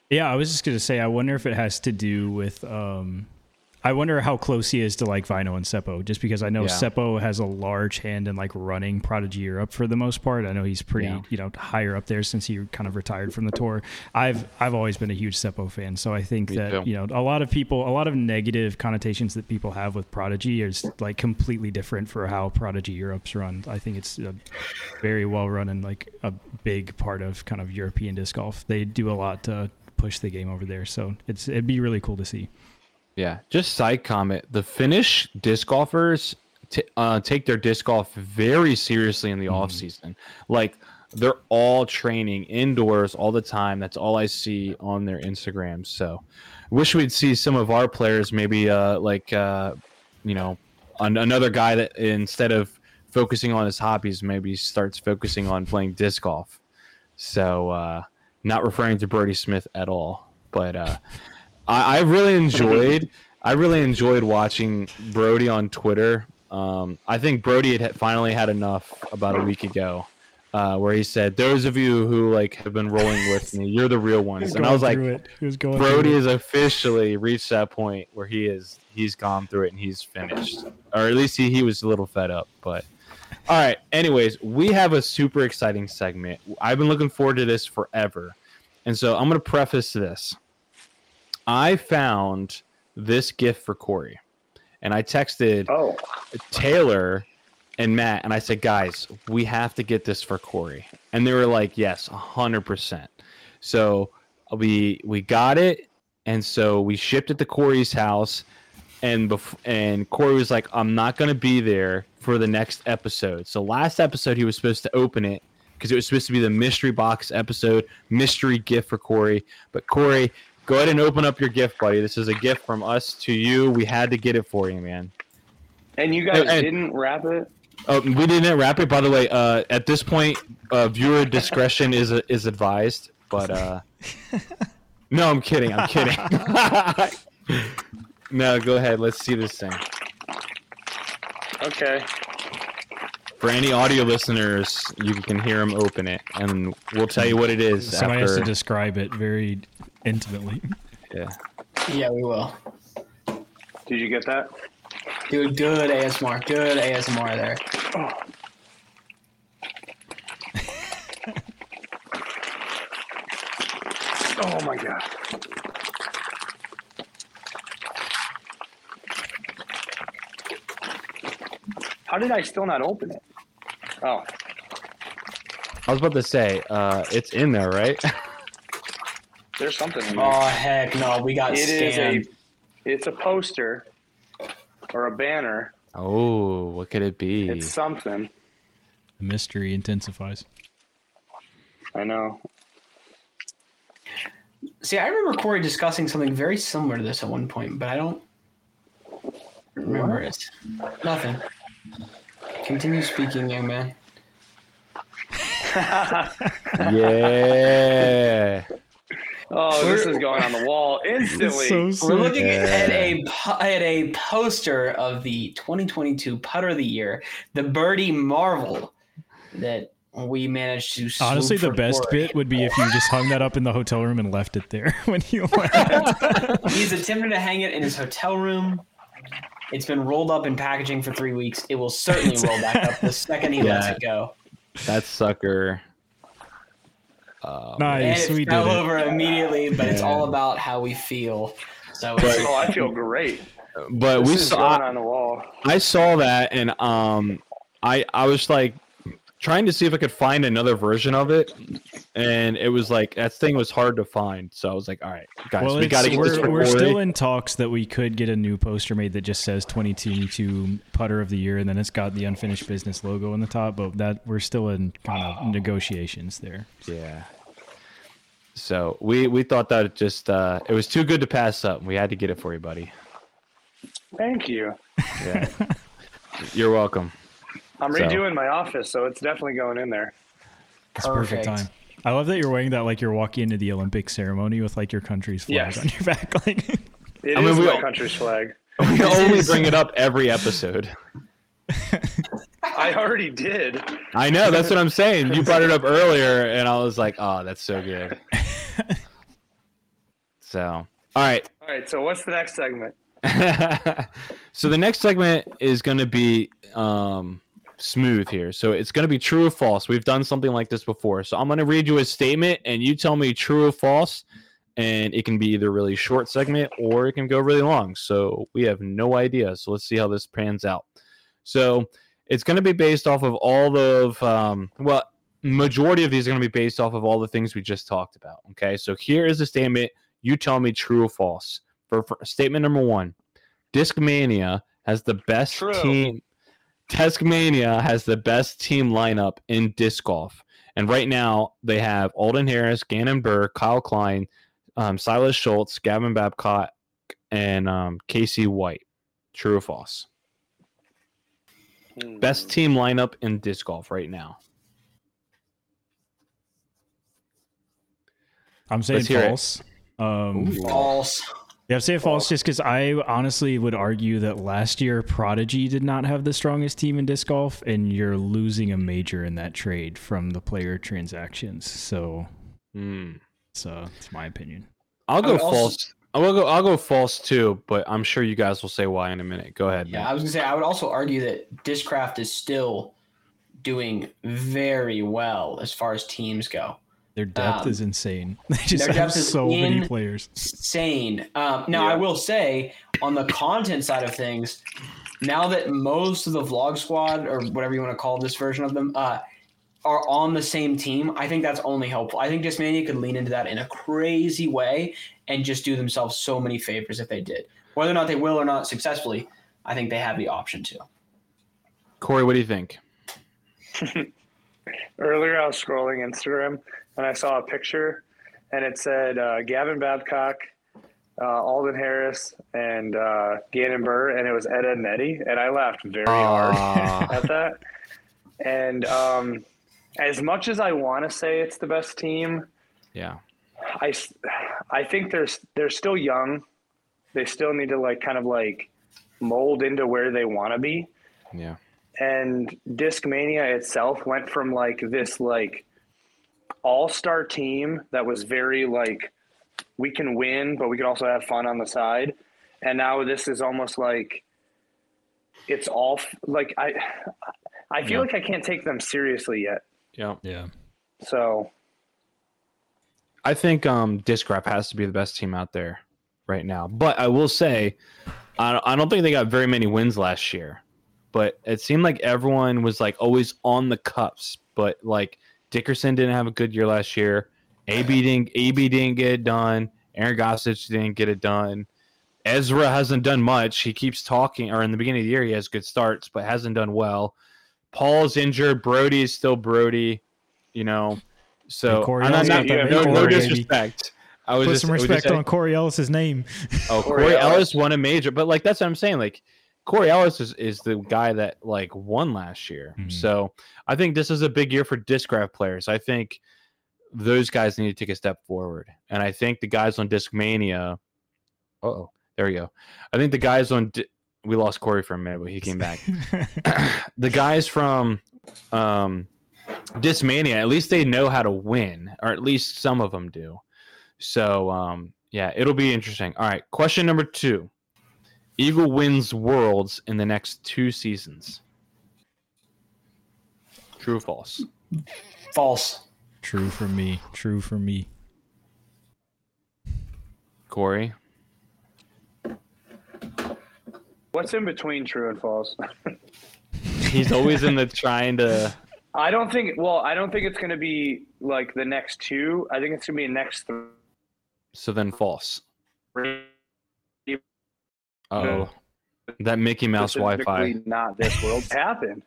Yeah, I was just gonna say, I wonder if it has to do with. Um, I wonder how close he is to like Vino and Seppo, just because I know Yeah. Seppo has a large hand in like running Prodigy Europe for the most part. I know he's pretty, Yeah. you know, higher up there since he kind of retired from the tour. I've I've always been a huge Seppo fan, so I think Me that too. you know a lot of people, a lot of negative connotations that people have with Prodigy is like completely different for how Prodigy Europe's run. I think it's a very well run and like a big part of kind of European disc golf. They do a lot to push the game over there, so it's it'd be really cool to see. Yeah, just side comment: the Finnish disc golfers t- uh, take their disc golf very seriously in the off season. Like they're all training indoors all the time. That's all I see on their Instagram. So, wish we'd see some of our players maybe uh, like uh, you know an- another guy that instead of focusing on his hobbies, maybe starts focusing on playing disc golf. So, uh, not referring to Brody Smith at all, but. I, I really enjoyed. I really enjoyed watching Brody on Twitter. Um, I think Brody had finally had enough about a week ago, uh, where he said, "Those of you who like have been rolling with me, you're the real ones." And I was like, he was going Brody has officially reached that point where he is he's gone through it and he's finished, or at least he, he was a little fed up. But all right, anyways, we have a super exciting segment. I've been looking forward to this forever, and so I'm going to preface this. I found this gift for Corey, and I texted Oh, Taylor and Matt, and I said, guys, we have to get this for Corey, and they were like, yes, hundred percent. So uh, we we got it, and so we shipped it to Corey's house, and bef- and Corey was like, I'm not gonna be there for the next episode. So last episode he was supposed to open it because it was supposed to be the mystery box episode, mystery gift for Corey. But Corey, go ahead and open up your gift, buddy. This is a gift from us to you. We had to get it for you, man. and you guys And- and- didn't wrap it? Oh, we didn't wrap it. By the way, uh, at this point, uh, viewer discretion is is advised. But uh, no, I'm kidding. I'm kidding. no, go ahead. Let's see this thing. Okay. For any audio listeners, you can hear him open it, and we'll tell you what it is Somebody has to describe it very intimately. yeah. Yeah, we will. Did you get that? Dude, good ASMR. Good ASMR there. Oh my god. How did I still not open it? Oh, I was about to say, uh, it's in there, right? there's something in there. Oh heck no, we got It is scammed. a it's a poster or a banner. oh, what could it be? It's something. The mystery intensifies. I know. See, I remember Corey discussing something very similar to this at one point, but I don't remember it. Nothing. Continue speaking, young man. yeah. Oh, this is going on the wall instantly. We're looking Yeah. at a at a poster of the 2022 Putter of the Year, the Birdie Marvel, that we managed to. Honestly, the best Corey. bit would be if you just hung that up in the hotel room and left it there when you left. He's attempting to hang it in his hotel room. It's been rolled up in packaging for three weeks. It will certainly roll back up the second he lets it go. That sucker. Uh, And nice, it we did fell it. over immediately, but it's all about how we feel. So But- oh, I feel great. but we This is saw. going on the wall. I saw that and um I I was like trying to see if I could find another version of it and it was like that thing was hard to find. So I was like, all right, guys, Well, we got to get this we're, for we're still in talks that we could get a new poster made that just says 2022 putter of the year, and then it's got the unfinished business logo on the top. But that we're still in kind of negotiations there. Yeah. So we we thought that it just uh it was too good to pass up. We had to get it for you, buddy. Thank you. Yeah. You're welcome. I'm So- redoing my office, so it's definitely going in there. It's perfect Perfect. time. I love that you're wearing that like you're walking into the Olympic ceremony with like your country's flag Yes. on your back. Like, It is I mean, we my all- country's flag. We only bring it up every episode. I already did. I know, that's what I'm saying. You brought it up earlier and I was like, "Oh, that's so good." So, all right, All right, so what's the next segment? so the next segment is going to be um, smooth here. So it's going to be true or false. We've done something like this before. So I'm going to read you a statement, and you tell me true or false. And it can be either really short segment or it can go really long. So we have no idea. So let's see how this pans out. So it's going to be based off of all of um, well, majority of these are going to be based off of all the things we just talked about. Okay, so here is a statement. You tell me true or false. For, for statement number one, Discmania has the best True. team. Discmania has the best team lineup in disc golf, and right now they have Alden Harris, Gannon Buhr, Kyle Klein, um, Silas Schultz, Gavin Babcock, and um, Casey White. True or false? Hmm. Best team lineup in disc golf right now. I'm saying Let's false. Um, false. Yeah, I'm saying false just because I honestly would argue that last year Prodigy did not have the strongest team in disc golf, and you're losing a major in that trade from the player transactions. So, Hmm. so it's my opinion. I'll I go would also- false. I'll go. I'll go false too, but I'm sure you guys will say why in a minute. Go ahead. Yeah, Matt. I was gonna say I would also argue that Discraft is still doing very well as far as teams go. Their depth Um, is insane. They just their have is so many players. insane. Um, now, I will say, on the content side of things, now that most of the Vlog Squad, or whatever you want to call this version of them, uh, are on the same team, I think that's only helpful. I think Discmania could lean into that in a crazy way and just do themselves so many favors if they did. Whether or not they will or not successfully, I think they have the option to. Corey, what do you think? Earlier, I was scrolling Instagram and I saw a picture, and it said uh, Gavin Babcock, uh, Alden Harris, and uh, Gannon Buhr, and it was Ed, Ed and Eddie, and I laughed very hard at that. And um, as much as I want to say it's the best team, Yeah. I, I think they're they're still young. They still need to like kind of like mold into where they want to be Yeah. and Discmania itself went from like this like all-star team that was very like we can win but we can also have fun on the side and now this is almost like it's all like I I feel Yeah. like I can't take them seriously yet Yeah. Yeah. so I think um Discraft has to be the best team out there right now. But I will say, I I don't think they got very many wins last year. But it seemed like everyone was like always on the cups. But like Dickerson didn't have a good year last year. AB didn't AB didn't get it done. Aaron Gossage didn't get it done. Ezra hasn't done much. He keeps talking, or in the beginning of the year, he has good starts, but hasn't done well. Paul's injured. Brody is still Brody. You know, so Hey, Corey I'm not, Ellis not- got no, no disrespect. I was Put just, some I was respect just on Corey Ellis's name. Oh, Corey Corey Ellis. Ellis. won a major, but like that's what I'm saying. Like Corey Ellis is, is the guy that like won last year. Mhm. So I think this is a big year for Discraft players. I think those guys need to take a step forward, and I think the guys on Discmania. Oh, there we go. I think the guys on. Di- we lost Corey for a minute, but he came back. the guys from um Discmania, at least they know how to win, or at least some of them do. So um yeah, it'll be interesting. All right, question number two. Eagle wins worlds in the next two seasons. True or false? False. True for me. True for me. Corey? what's in between true and false He's always in the trying to I don't think well I don't think it's going to be like the next two I think it's going to be the next so then false. three Oh. That Mickey Mouse Wi-Fi. not this world happened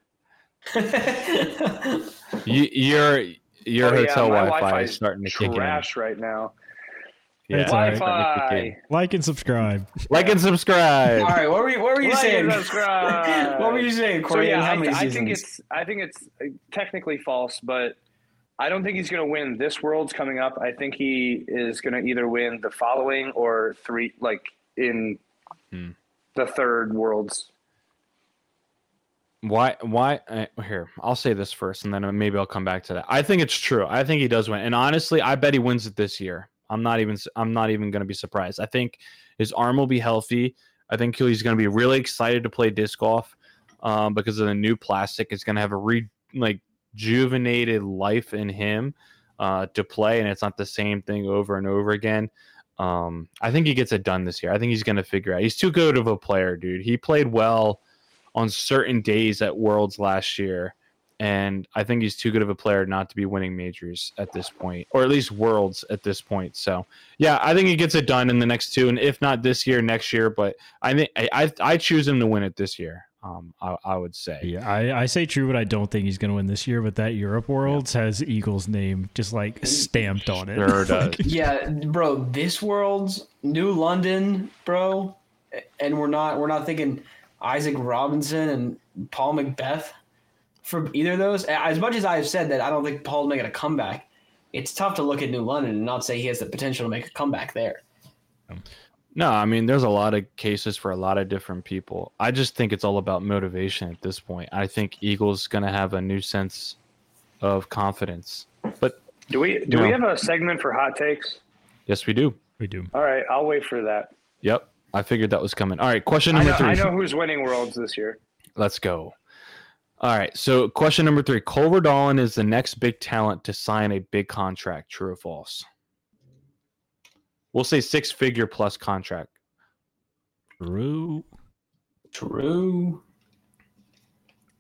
You, your your Oh, hotel my Wi-Fi Wi-Fi is is starting to kick in. trash right now Yeah, It's all right. it's starting to kick in. Wi-Fi Like and subscribe. Like and subscribe. All right, what were you, what were you Like saying? and subscribe. what were you saying, so Corey? yeah how I, many I think it's I think it's uh, technically false but I don't think he's going to win this world's coming up I think he is going to either win the following or three like in Hmm. the third worlds Why? Why? Uh, here, I'll say this first, and then maybe I'll come back to that. I think it's true. I think he does win, and honestly, I bet he wins it this year. I'm not even. I'm not even going to be surprised. I think his arm will be healthy. I think he's going to be really excited to play disc golf um, because of the new plastic. It's going to have a re like rejuvenated life in him uh, to play, and it's not the same thing over and over again. Um, I think he gets it done this year. I think he's going to figure out. He's too good of a player, dude. He played well on certain days at Worlds last year. And I think he's too good of a player not to be winning majors at this point, or at least worlds at this point. So, yeah, I think he gets it done in the next two, and if not this year, next year. But I think I I, I choose him to win it this year. Um, I, I would say. Yeah, I, I say true, but I don't think he's going to win this year. But that Europe Worlds has Eagles' name just like stamped on it. Sure does. Yeah, bro, this world's New London, bro, and we're not we're not thinking Isaac Robinson and Paul McBeth for either of those. As much as I've said that I don't think Paul's making a comeback, it's tough to look at New London and not say he has the potential to make a comeback there. No, I mean, there's a lot of cases for a lot of different people. I just think it's all about motivation at this point. I think Eagles going to have a new sense of confidence. But Do we do we No. have a segment for hot takes? yes, we do. We do. All right, I'll wait for that. Yep. I figured that was coming. All right, question I number know, three. I know who's winning worlds this year. Let's go. All right. So, question number three: Cole Redalen is the next big talent to sign a big contract. True or false? We'll say six-figure plus contract. True. True.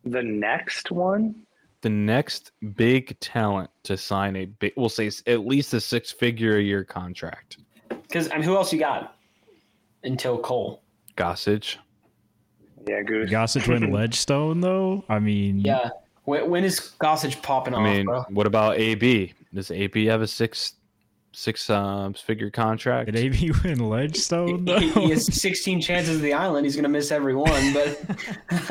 The next one? The next big talent to sign a big, we'll say at least a six-figure a year contract. Because I mean, who else you got until Cole? Gossage. Yeah, Goose. Gossage win Ledgestone though. I mean, Yeah. When, when is Gossage popping I off, mean, bro? what about AB? Does AB have a six six um figure contract? did AB win Ledgestone though? He, he has 16 chances of the island. He's gonna miss every one, but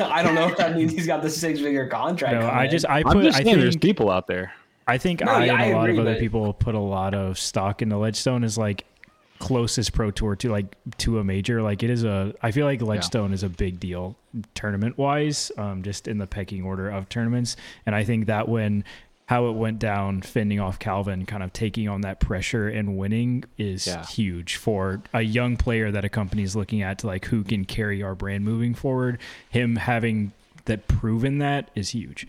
I don't know if that means he's got the six-figure contract. no, I just I I'm put just I saying there's people out there. I think No, I yeah, and I a lot agree, of other but- people put a lot of stock into Ledgestone as like closest pro tour to like to a major. Like it is a I feel like Ledgestone is a big deal tournament wise, um, just in the pecking order of tournaments. And I think that when how it went down, fending off Calvin, kind of taking on that pressure and winning is Yeah. huge for a young player that a company is looking at to like who can carry our brand moving forward. Him having that proven that is huge.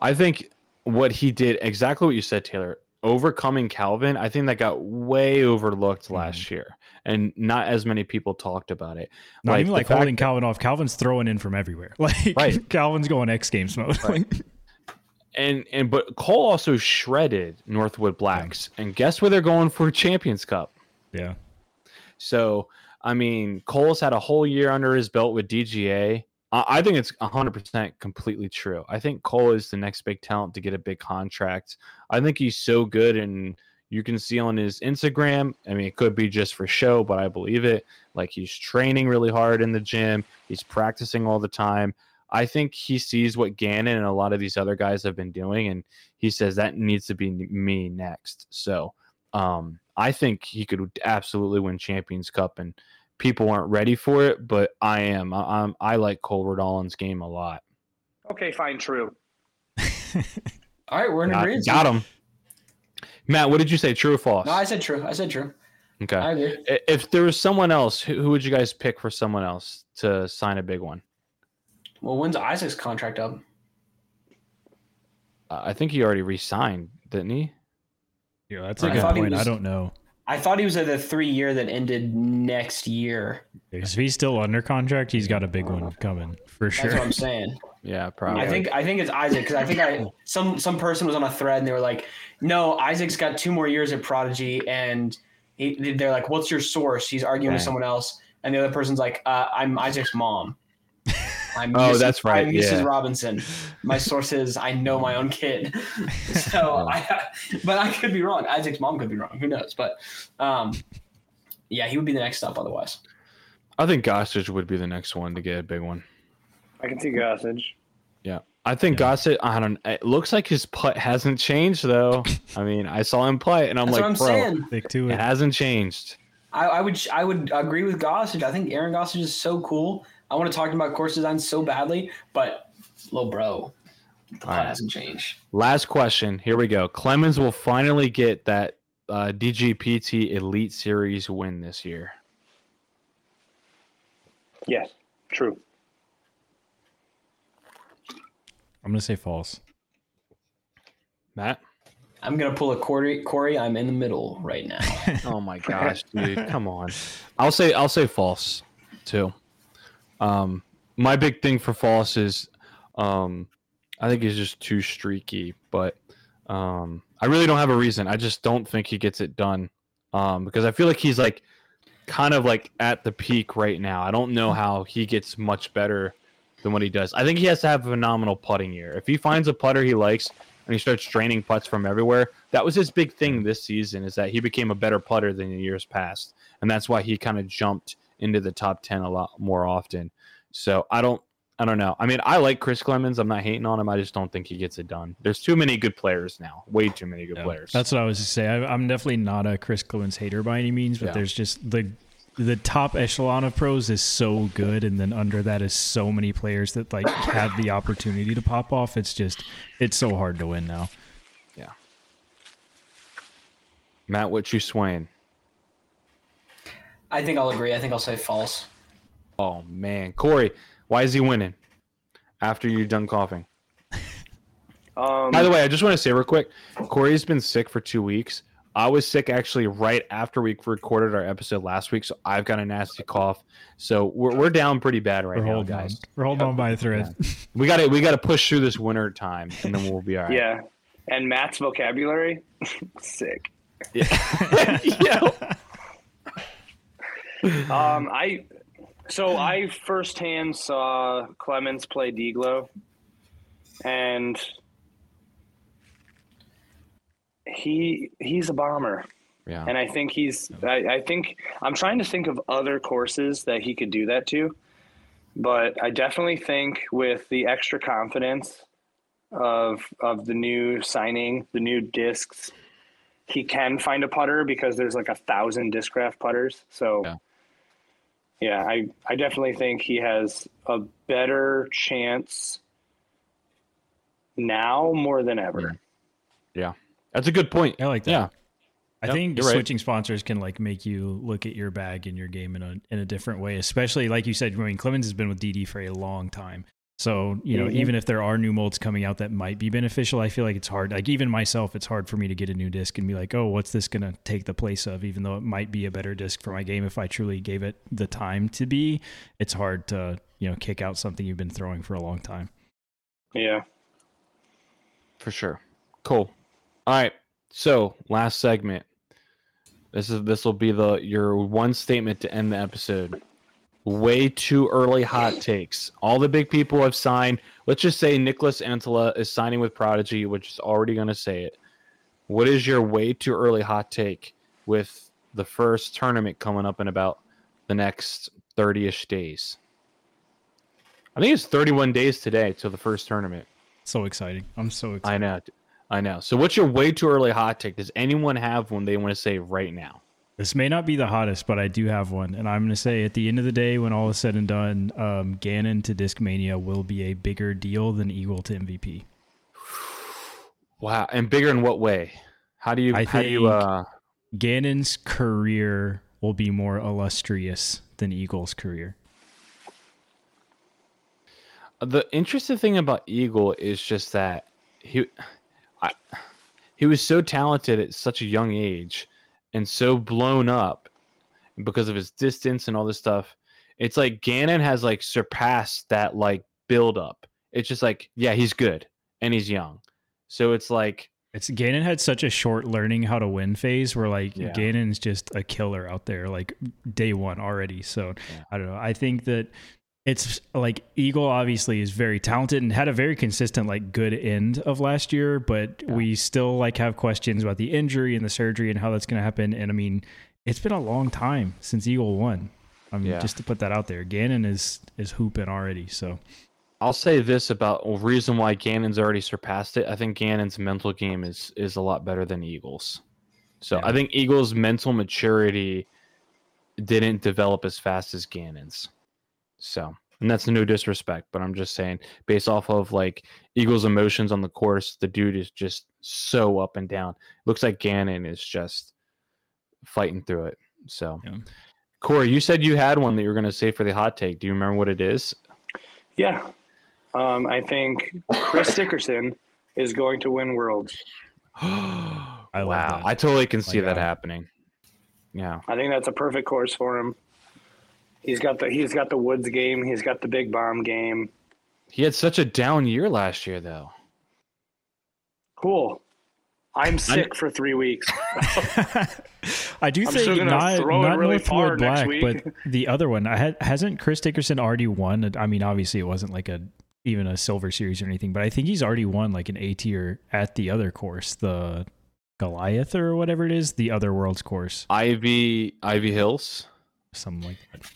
I think what he did exactly what you said, Taylor. Overcoming Calvin, I think that got way overlooked Mm-hmm. last year, and not as many people talked about it. Not even like holding Calvin off. Calvin's throwing in from everywhere. Like Right. Calvin's going X Games mode. Like, and and but Cole also shredded Northwood Blacks, and guess where they're going for Champions Cup? yeah. So I mean, Cole's had a whole year under his belt with DGA. I I think it's 100% completely true. I think Cole is the next big talent to get a big contract. I think he's so good, and you can see on his Instagram. I mean, it could be just for show, but I believe it. Like he's training really hard in the gym, he's practicing all the time. I think he sees what Gannon and a lot of these other guys have been doing, and he says that needs to be me next. So um, I think he could absolutely win Champions Cup, and people aren't ready for it, but I am. I, I'm. I like Cole Redalen's game a lot. Okay, fine, true. All right, we're in Got, agreement. got him. Matt, what did you say? True or false? No, I said true. I said true. okay. I agree. If there was someone else, who, who would you guys pick for someone else to sign a big one? Well, when's Isaac's contract up? Uh, I think he already re-signed, didn't he? Yeah, that's a I good thought he point. I don't know. I thought he was at the three year that ended next year. If he's still under contract, he's got a big one coming for sure. That's sure. what I'm saying. Yeah, probably. I think I think it's Isaac because I think I some some person was on a thread and they were like, "No, Isaac's got two more years at Prodigy," and he, they're like, "What's your source?" He's arguing with someone else, and the other person's like, uh, "I'm Isaac's mom." I'm Oh, Mrs. that's right, I'm Mrs. yeah. Robinson. My source is I know my own kid. so, I, but I could be wrong. Isaac's mom could be wrong. Who knows? But, um, yeah, he would be the next stop otherwise. I think Gossage would be the next one to get a big one. I can see Gossage. Yeah. I think Gossage, I don't it looks like his putt hasn't changed though. I mean, I saw him play and I'm That's like, what I'm bro, saying. Stick to it it. hasn't changed. I, I would I would agree with Gossage. I think Aaron Gossage is so cool. I want to talk about course design so badly, but little bro, the putt right. hasn't changed. Last question. Here we go. Clemens will finally get that uh, DGPT Elite Series win this year. Yes, true. I'm gonna say false. Matt? I'm gonna pull a Corey. Corey, I'm in the middle right now. Oh my gosh, dude. Come on. I'll say I'll say false too. Um my big thing for false is um I think he's just too streaky, but um I really don't have a reason. I just don't think he gets it done. Um because I feel like he's like kind of like at the peak right now. I don't know how he gets much better than what he does. I think he has to have a phenomenal putting year. If he finds a putter he likes and he starts draining putts from everywhere, that was his big thing this season is that he became a better putter than in years past. And that's why he kind of jumped into the top 10 a lot more often. So I don't I don't know. I mean, I like Chris Clemens. I'm not hating on him. I just don't think he gets it done. There's too many good players now. Way too many good Yeah. players. That's what I was to say. I, I'm definitely not a Chris Clemens hater by any means, but Yeah. there's just the the top echelon of pros is so good, and then under that is so many players that like have the opportunity to pop off. It's just it's so hard to win now. Yeah. Matt, what you swaying? I think I'll agree. I think I'll say false. Oh man, Corey, why is he winning? after you're done coughing. Um, By the way, I just want to say real quick, Corey's been sick for two weeks. I was sick actually right after we recorded our episode last week, so I've got a nasty cough. So we're, we're down pretty bad right now, holding on. guys. We're holding on by a thread. We got to we got to push through this winter time, and then we'll be all right. yeah, and Matt's vocabulary, sick. yeah. yeah. Um, I so I firsthand saw Clemens play Deglo, and he he's a bomber. Yeah. and I think he's. I, I think I'm trying to think of other courses that he could do that to, but I definitely think with the extra confidence of of the new signing, the new discs, he can find a putter because there's like a thousand discraft putters. So, Yeah. Yeah, I I definitely think he has a better chance now more than ever. Yeah. That's a good point. I like that. Yeah. I Yep, think you're right. switching sponsors can like make you look at your bag and your game in a in a different way, especially like you said. I mean, Clemens has been with DD for a long time, so you know Mhm. even if there are new molds coming out that might be beneficial, I feel like it's hard. Like even myself, it's hard for me to get a new disc and be like, oh, what's this gonna take the place of? Even though it might be a better disc for my game if I truly gave it the time to be, it's hard to you know kick out something you've been throwing for a long time. Yeah. For sure. Cool. All right. So last segment. This is this will be the your one statement to end the episode. Way too early hot takes. All the big people have signed. Let's just say Nicholas Anttila is signing with Prodigy, which is already going to say it. What is your way too early hot take with the first tournament coming up in about the next 30ish days? I think it's 31 days today till the first tournament. So exciting! I'm so excited. I know. I know. So what's your way too early hot take? Does anyone have one they want to say right now? This may not be the hottest, but I do have one, and I'm going to say at the end of the day, when all is said and done, um, Gannon to Discmania will be a bigger deal than Eagle to MVP. Wow. And bigger in what way? How do you I how do you uh Gannon's career will be more illustrious than Eagle's career. the interesting thing about Eagle is just that he I, he was so talented at such a young age and so blown up because of his distance and all this stuff. It's like Gannon has like surpassed that like build up. It's just like, yeah, he's good and he's young. So it's like It's Gannon had such a short learning how to win phase where like Yeah. Gannon's just a killer out there, like day one already. So Yeah. I don't know. I think that it's like Eagle obviously is very talented and had a very consistent like good end of last year, but Yeah. we still like have questions about the injury and the surgery and how that's going to happen. And I mean, it's been a long time since Eagle won. I mean, Yeah. just to put that out there, Gannon is is hooping already. So I'll say this about a reason why Gannon's already surpassed it. I think Gannon's mental game is is a lot better than Eagles. So Yeah. I think Eagles' mental maturity didn't develop as fast as Gannon's. So, and that's no disrespect, but I'm just saying, based off of like Eagles' emotions on the course, the dude is just so up and down. Looks like Gannon is just fighting through it. So, Yeah. Corey, you said you had one that you were going to say for the hot take. Do you remember what it is? Yeah. Um, I think Chris Dickerson is going to win Worlds. I wow, that. I totally can My see that God. happening. Yeah, I think that's a perfect course for him. He's got the he's got the woods game. He's got the big bomb game. he had such a down year last year, though. Cool. I'm sick for three weeks. I do I'm think gonna not, throw not really Northwood Black, but the other one. I had hasn't Chris Dickerson already won? I mean, obviously it wasn't like a even a silver series or anything, but I think he's already won like an A tier at the other course, the Goliath or whatever it is, the other world's course, Ivy Ivy Hills. something like that.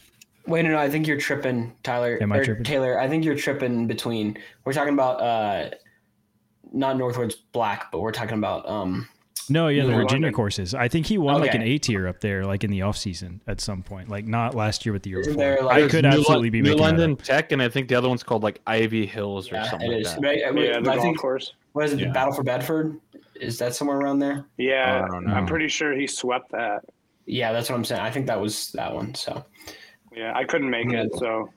Wait, no, no, I think you're tripping, Tyler. Am I or tripping? Taylor, I think you're tripping between. We're talking about uh, not Northwoods Black, but we're talking about um. No, yeah, the Virginia London. courses. I think he won like an A tier up there, like in the off season at some point, like not last year, but the year Isn't before. there, like- I could absolutely Lon- be New making that London up. Tech, and I think the other one's called like Ivy Hills or Yeah, something it like is. that. But I, I, yeah, the I golf think course. what is it? Yeah. Battle for Bedford? Is that somewhere around there? Yeah, I don't know. I'm pretty sure he swept that. Yeah, that's what I'm saying. I think that was that one. So Yeah, I couldn't make it, so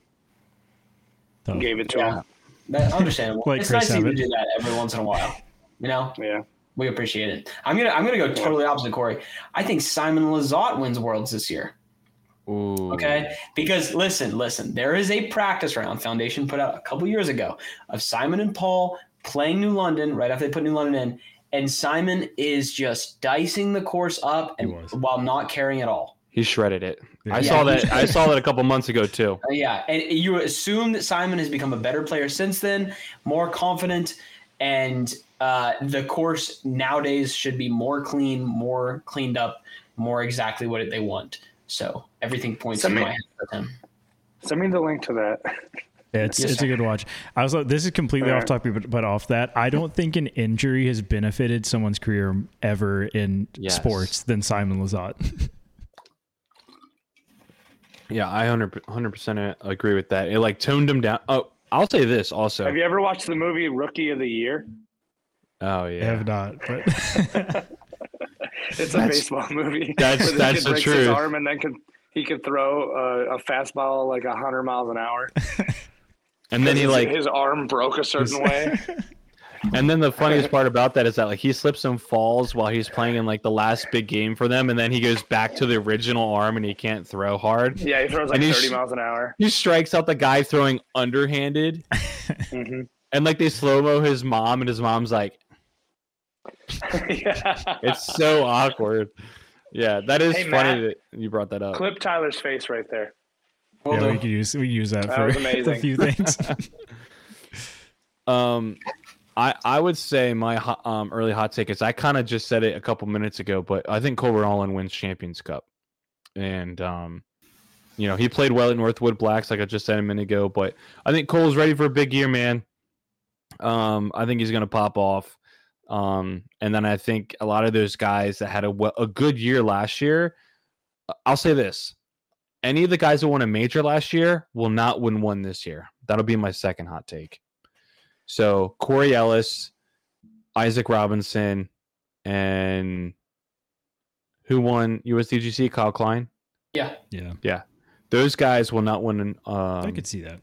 So, gave it to Yeah. him. That's understandable. Like it's Chris nice of to do that every once in a while. You know, Yeah. we appreciate it. I'm gonna I'm gonna go totally opposite, Corey. I think Simon Lizotte wins Worlds this year. Ooh. Okay, because listen, listen, there is a practice round Foundation put out a couple years ago of Simon and Paul playing New London right after they put New London in, and Simon is just dicing the course up and while not caring at all. He shredded it. I Yeah. saw that. I saw that a couple months ago too. Uh, yeah, and you assume that Simon has become a better player since then, more confident, and uh, the course nowadays should be more clean, more cleaned up, more exactly what they want. So everything points Send in me- my head with him. Send me the link to that. Yeah, it's Yes, it's sir. a good watch. I was like, this is completely All off topic, but, but off that, I don't think an injury has benefited someone's career ever in Yes. sports than Simon Lizotte. Yeah, I 100 percent agree with that. It like toned him down. Oh, I'll say this also. Have you ever watched the movie Rookie of the Year? oh yeah, I have not, but It's a That's- baseball movie. that's- that's kid the breaks His arm and then can he could throw a, a fastball like hundred miles an hour. And then he His- like, his arm broke a certain way. And then the funniest part about that is that like he slips and falls while he's playing in like the last big game for them, and then he goes back to the original arm and he can't throw hard. Yeah, he throws like And he's- thirty miles an hour. He strikes out the guy throwing underhanded, hmm and like they slow mo his mom, and his mom's like, yeah. it's so awkward. Yeah, that is Hey, funny Matt. that you brought that up. Clip Tyler's face right there. Will yeah, do. we could use we could use that, That for a few things. Um, I I would say my hot, um early hot take is I kind of just said it a couple minutes ago, but I think Cole Redalen wins Champions Cup, and um, you know he played well at Northwood Blacks, like I just said a minute ago. But I think Cole's ready for a big year, man. Um, I think he's gonna pop off. Um, and then I think a lot of those guys that had a a good year last year, I'll say this: any of the guys that won a major last year will not win one this year. That'll be my second hot take. So Corey Ellis, Isaac Robinson, and who won USDGC? Kyle Klein. Yeah, yeah, Yeah. Those guys will not win an, um, I could see that.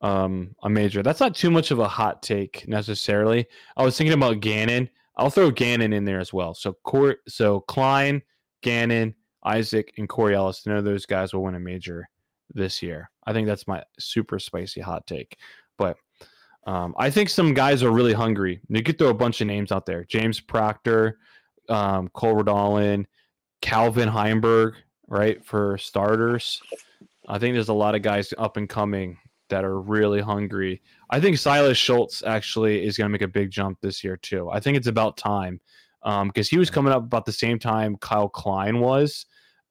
um, a major. That's not too much of a hot take necessarily. I was thinking about Gannon. I'll throw Gannon in there as well. So Cor- so Klein, Gannon, Isaac, and Corey Ellis. None of those guys will win a major this year. I think that's my super spicy hot take. Um, I think some guys are really hungry. You could throw a bunch of names out there: James Proctor, um, Cole Redalen, Calvin Heimburg, right for starters. I think there's a lot of guys up and coming that are really hungry. I think Silas Schultz actually is going to make a big jump this year too. I think it's about time because he was coming up about the same time Kyle Klein was,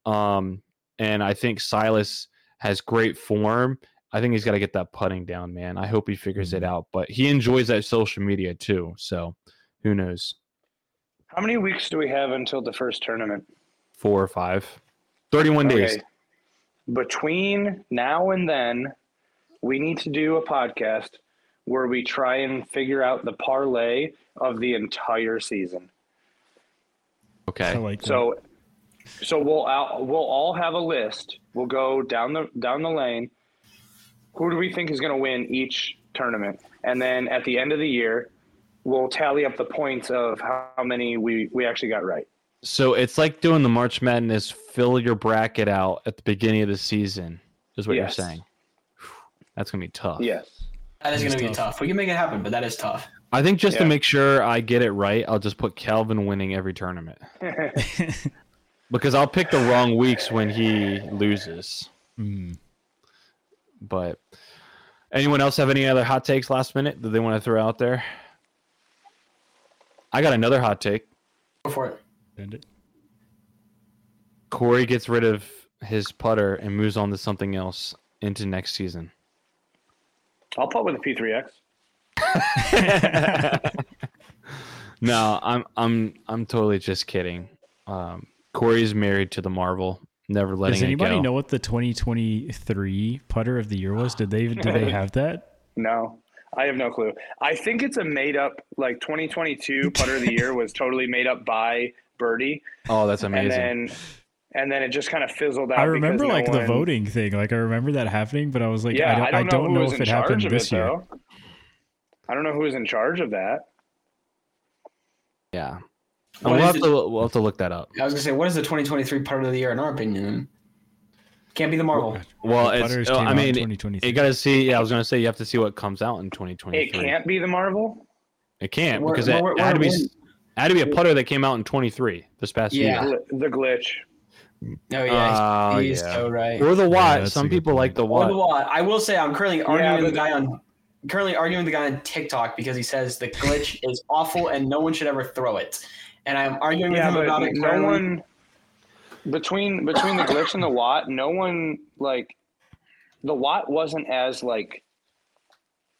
um, and I think Silas has great form. I think he's got to get that putting down, man. I hope he figures it Mhm. out. But he enjoys that social media too, so who knows? How many weeks do we have until the first tournament? Four or five. 31 days. Between now and then, we need to do a podcast where we try and figure out the parlay of the entire season. Okay. I like that. So, so we'll out, we'll all have a list. We'll go down the down the lane. Who do we think is going to win each tournament? And then at the end of the year, we'll tally up the points of how many we we actually got right. So it's like doing the March Madness, fill your bracket out at the beginning of the season, is what Yes. you're saying. That's gonna be tough. Yes. that is going to be tough. tough. We can make it happen, but that is tough. I think just to make sure I get it right, I'll just put Calvin winning every tournament because I'll pick the wrong weeks when he loses. Mm. But anyone else have any other hot takes last minute that they want to throw out there? I got another hot take. Go for it. End it. Corey gets rid of his putter and moves on to something else into next season. I'll put with a P3X. no, I'm I'm I'm totally just kidding. Um, Corey's married to the Marvel, never letting Does it anybody go. know what the 2023 putter of the year was? Did they did they have that? No, I have no clue. I think it's a made up like 2022 putter of the year was totally made up by Birdie, Oh, that's amazing. and then and then it just kind of fizzled out. I because remember no like the one- voting thing. Like I remember that happening, but I was like, Yeah, I don't, I don't, who know was if in it happened charge of this it, year. though. I don't know who is in charge of that. Yeah. And What we'll have it- to we'll have to look that up. I was gonna say, what is the 2023 part of the year in our opinion? Can't be the Marvel. Well, it's, oh, came I mean, 2023. you got to see. Yeah, I was gonna say you have to see what comes out in 2023. It can't be the Marvel. It can't We're- because it, we're- it had to be we're- it had to be a putter that came out in 23 this past Yeah. year. Gl- The glitch. Oh yeah, Oh, he's yeah. so right. Or the Watt. that's a Some good people like point. the Or the Watt. Watt. I will say I'm currently arguing with the guy on currently arguing with the guy on TikTok because he says the glitch is awful and no one should ever throw it. And I'm arguing with him about it. no currently. one between between the glitch and the Watt. No one like the Watt wasn't as like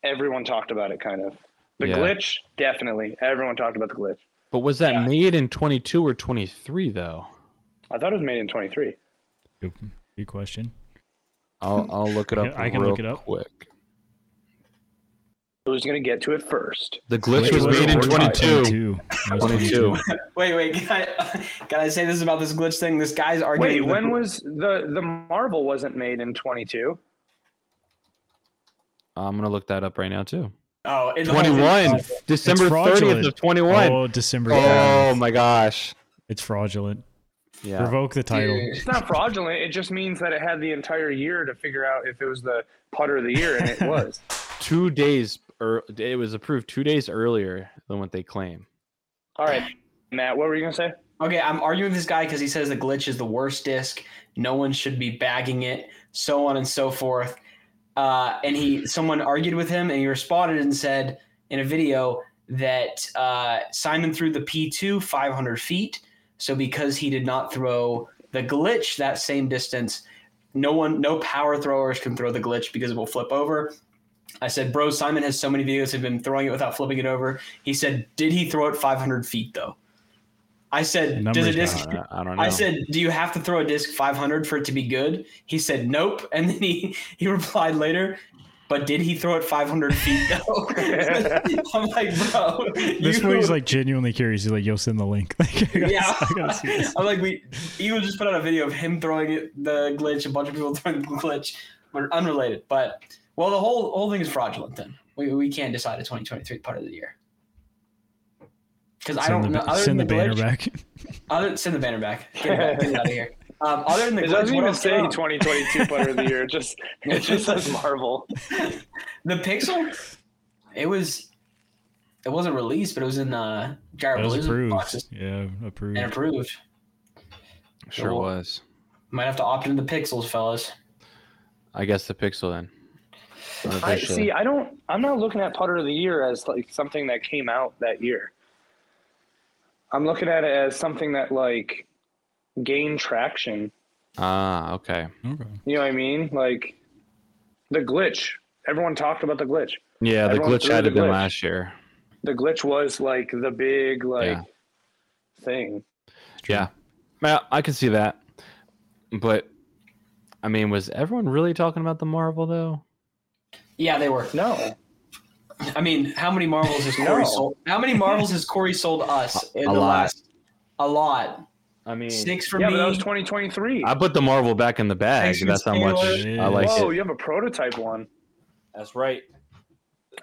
everyone talked about it. Kind of the Yeah. glitch, definitely. Everyone talked about the glitch. But was that Yeah. made in 22 or 23 though? I thought it was made in 23. Good, good question. I'll I'll look it up. I can real look it up. quick. Who's gonna get to it first? The glitch Wait, was was made in 22. 22. 22. Wait, wait. Can I, can I say this about this glitch thing? This guy's arguing. Wait, with- when was the the Marvel wasn't made in 22? I'm gonna look that up right now too. Oh, in the 21, December 30th of 21. Oh, December. Oh 10th. my gosh. It's fraudulent. Yeah. Revoke the title. Dude. It's not fraudulent. It just means that it had the entire year to figure out if it was the putter of the year, and it was. Two days or it was approved 2 days earlier than what they claim. All right, Matt, what were you gonna say? Okay, I'm arguing with this guy because he says the glitch is the worst disc. No one should be bagging it, so on and so forth. Uh, and he, someone argued with him, and he responded and said in a video that uh, Simon threw the P2 500 feet. So because he did not throw the glitch that same distance, no one, no power throwers can throw the glitch because it will flip over. I said, bro, Simon has so many videos of him throwing it without flipping it over. He said, did he throw it 500 feet though? I said, does a disc? I don't, I don't know. I said, "Do you have to throw a disc 500 for it to be good?" He said, "Nope." And then he he replied later, "But did he throw it 500 feet though?" I'm like, bro, This you- he's like genuinely curious. He's like, "Yo, send the link." Like, I gotta- yeah. I gotta see this. I'm like, we Eagle just put out a video of him throwing it, the glitch, a bunch of people throwing the glitch, but unrelated. But well, the whole whole thing is fraudulent. Then we we can't decide a 2023 part of the year. Because I don't the, know. Other send the than banner glitch, back. Other, send the banner back. Get it, back. Get it out of here. Um, other than the It glitch, doesn't even else say say came out? 2022 putter of the year. It just it just says Marvel. The Pixel, it was, it wasn't released, but it was in uh, Gyro That was approved. boxes Yeah, approved. and approved. sure Cool. was. Might have to opt into the Pixels, fellas. I guess the pixel then. I see. I don't. I'm not looking at putter of the year as like something that came out that year. I'm looking at it as something that like gained traction. Ah, okay. Okay. You know what I mean? Like the glitch. Everyone talked about the glitch. Yeah, the glitch threw had to been last year. The glitch was like the big like Yeah. thing. Yeah. Yeah, I can see that. But I mean, was everyone really talking about the Marvel though? Yeah, they were. No. I mean, how many Marvels has Corey No. sold? How many Marvels has Corey sold us in A the lot. last? A lot. I mean, Six for Yeah, me. but that was 2023. I put the Marvel back in the bag. Thanks That's how much I like Whoa, it. you have a prototype one. That's right.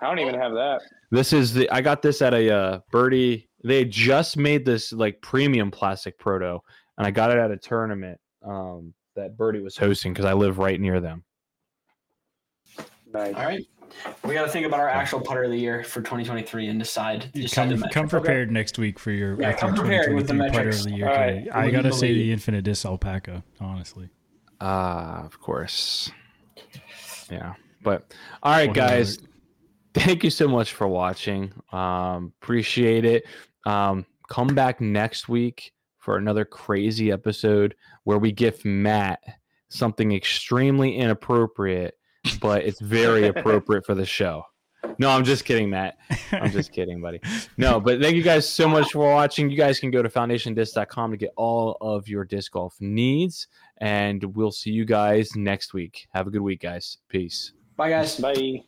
I don't even have that. This is the I got this at a uh, Birdie. They just made this like premium plastic proto, and I got it at a tournament um, that Birdie was hosting because I live right near them. Nice. All right. We got to think about our actual putter of the year for 2023 and decide. decide Come, come prepared next week for your, Yeah, with come prepared with the putter of the year. All 'cause right. I gotta say the Infinite Disc Alpaca, honestly. Ah, of course. Yeah, but all right, guys. Thank you so much for watching. Um, appreciate it. Um, come back next week for another crazy episode where we give Matt something extremely inappropriate, but it's very appropriate for the show. No, I'm just kidding, Matt. I'm just kidding, buddy. No, but thank you guys so much for watching. You guys can go to foundationdisc.com to get all of your disc golf needs, and we'll see you guys next week. Have a good week, guys. Peace. Bye, guys. Bye.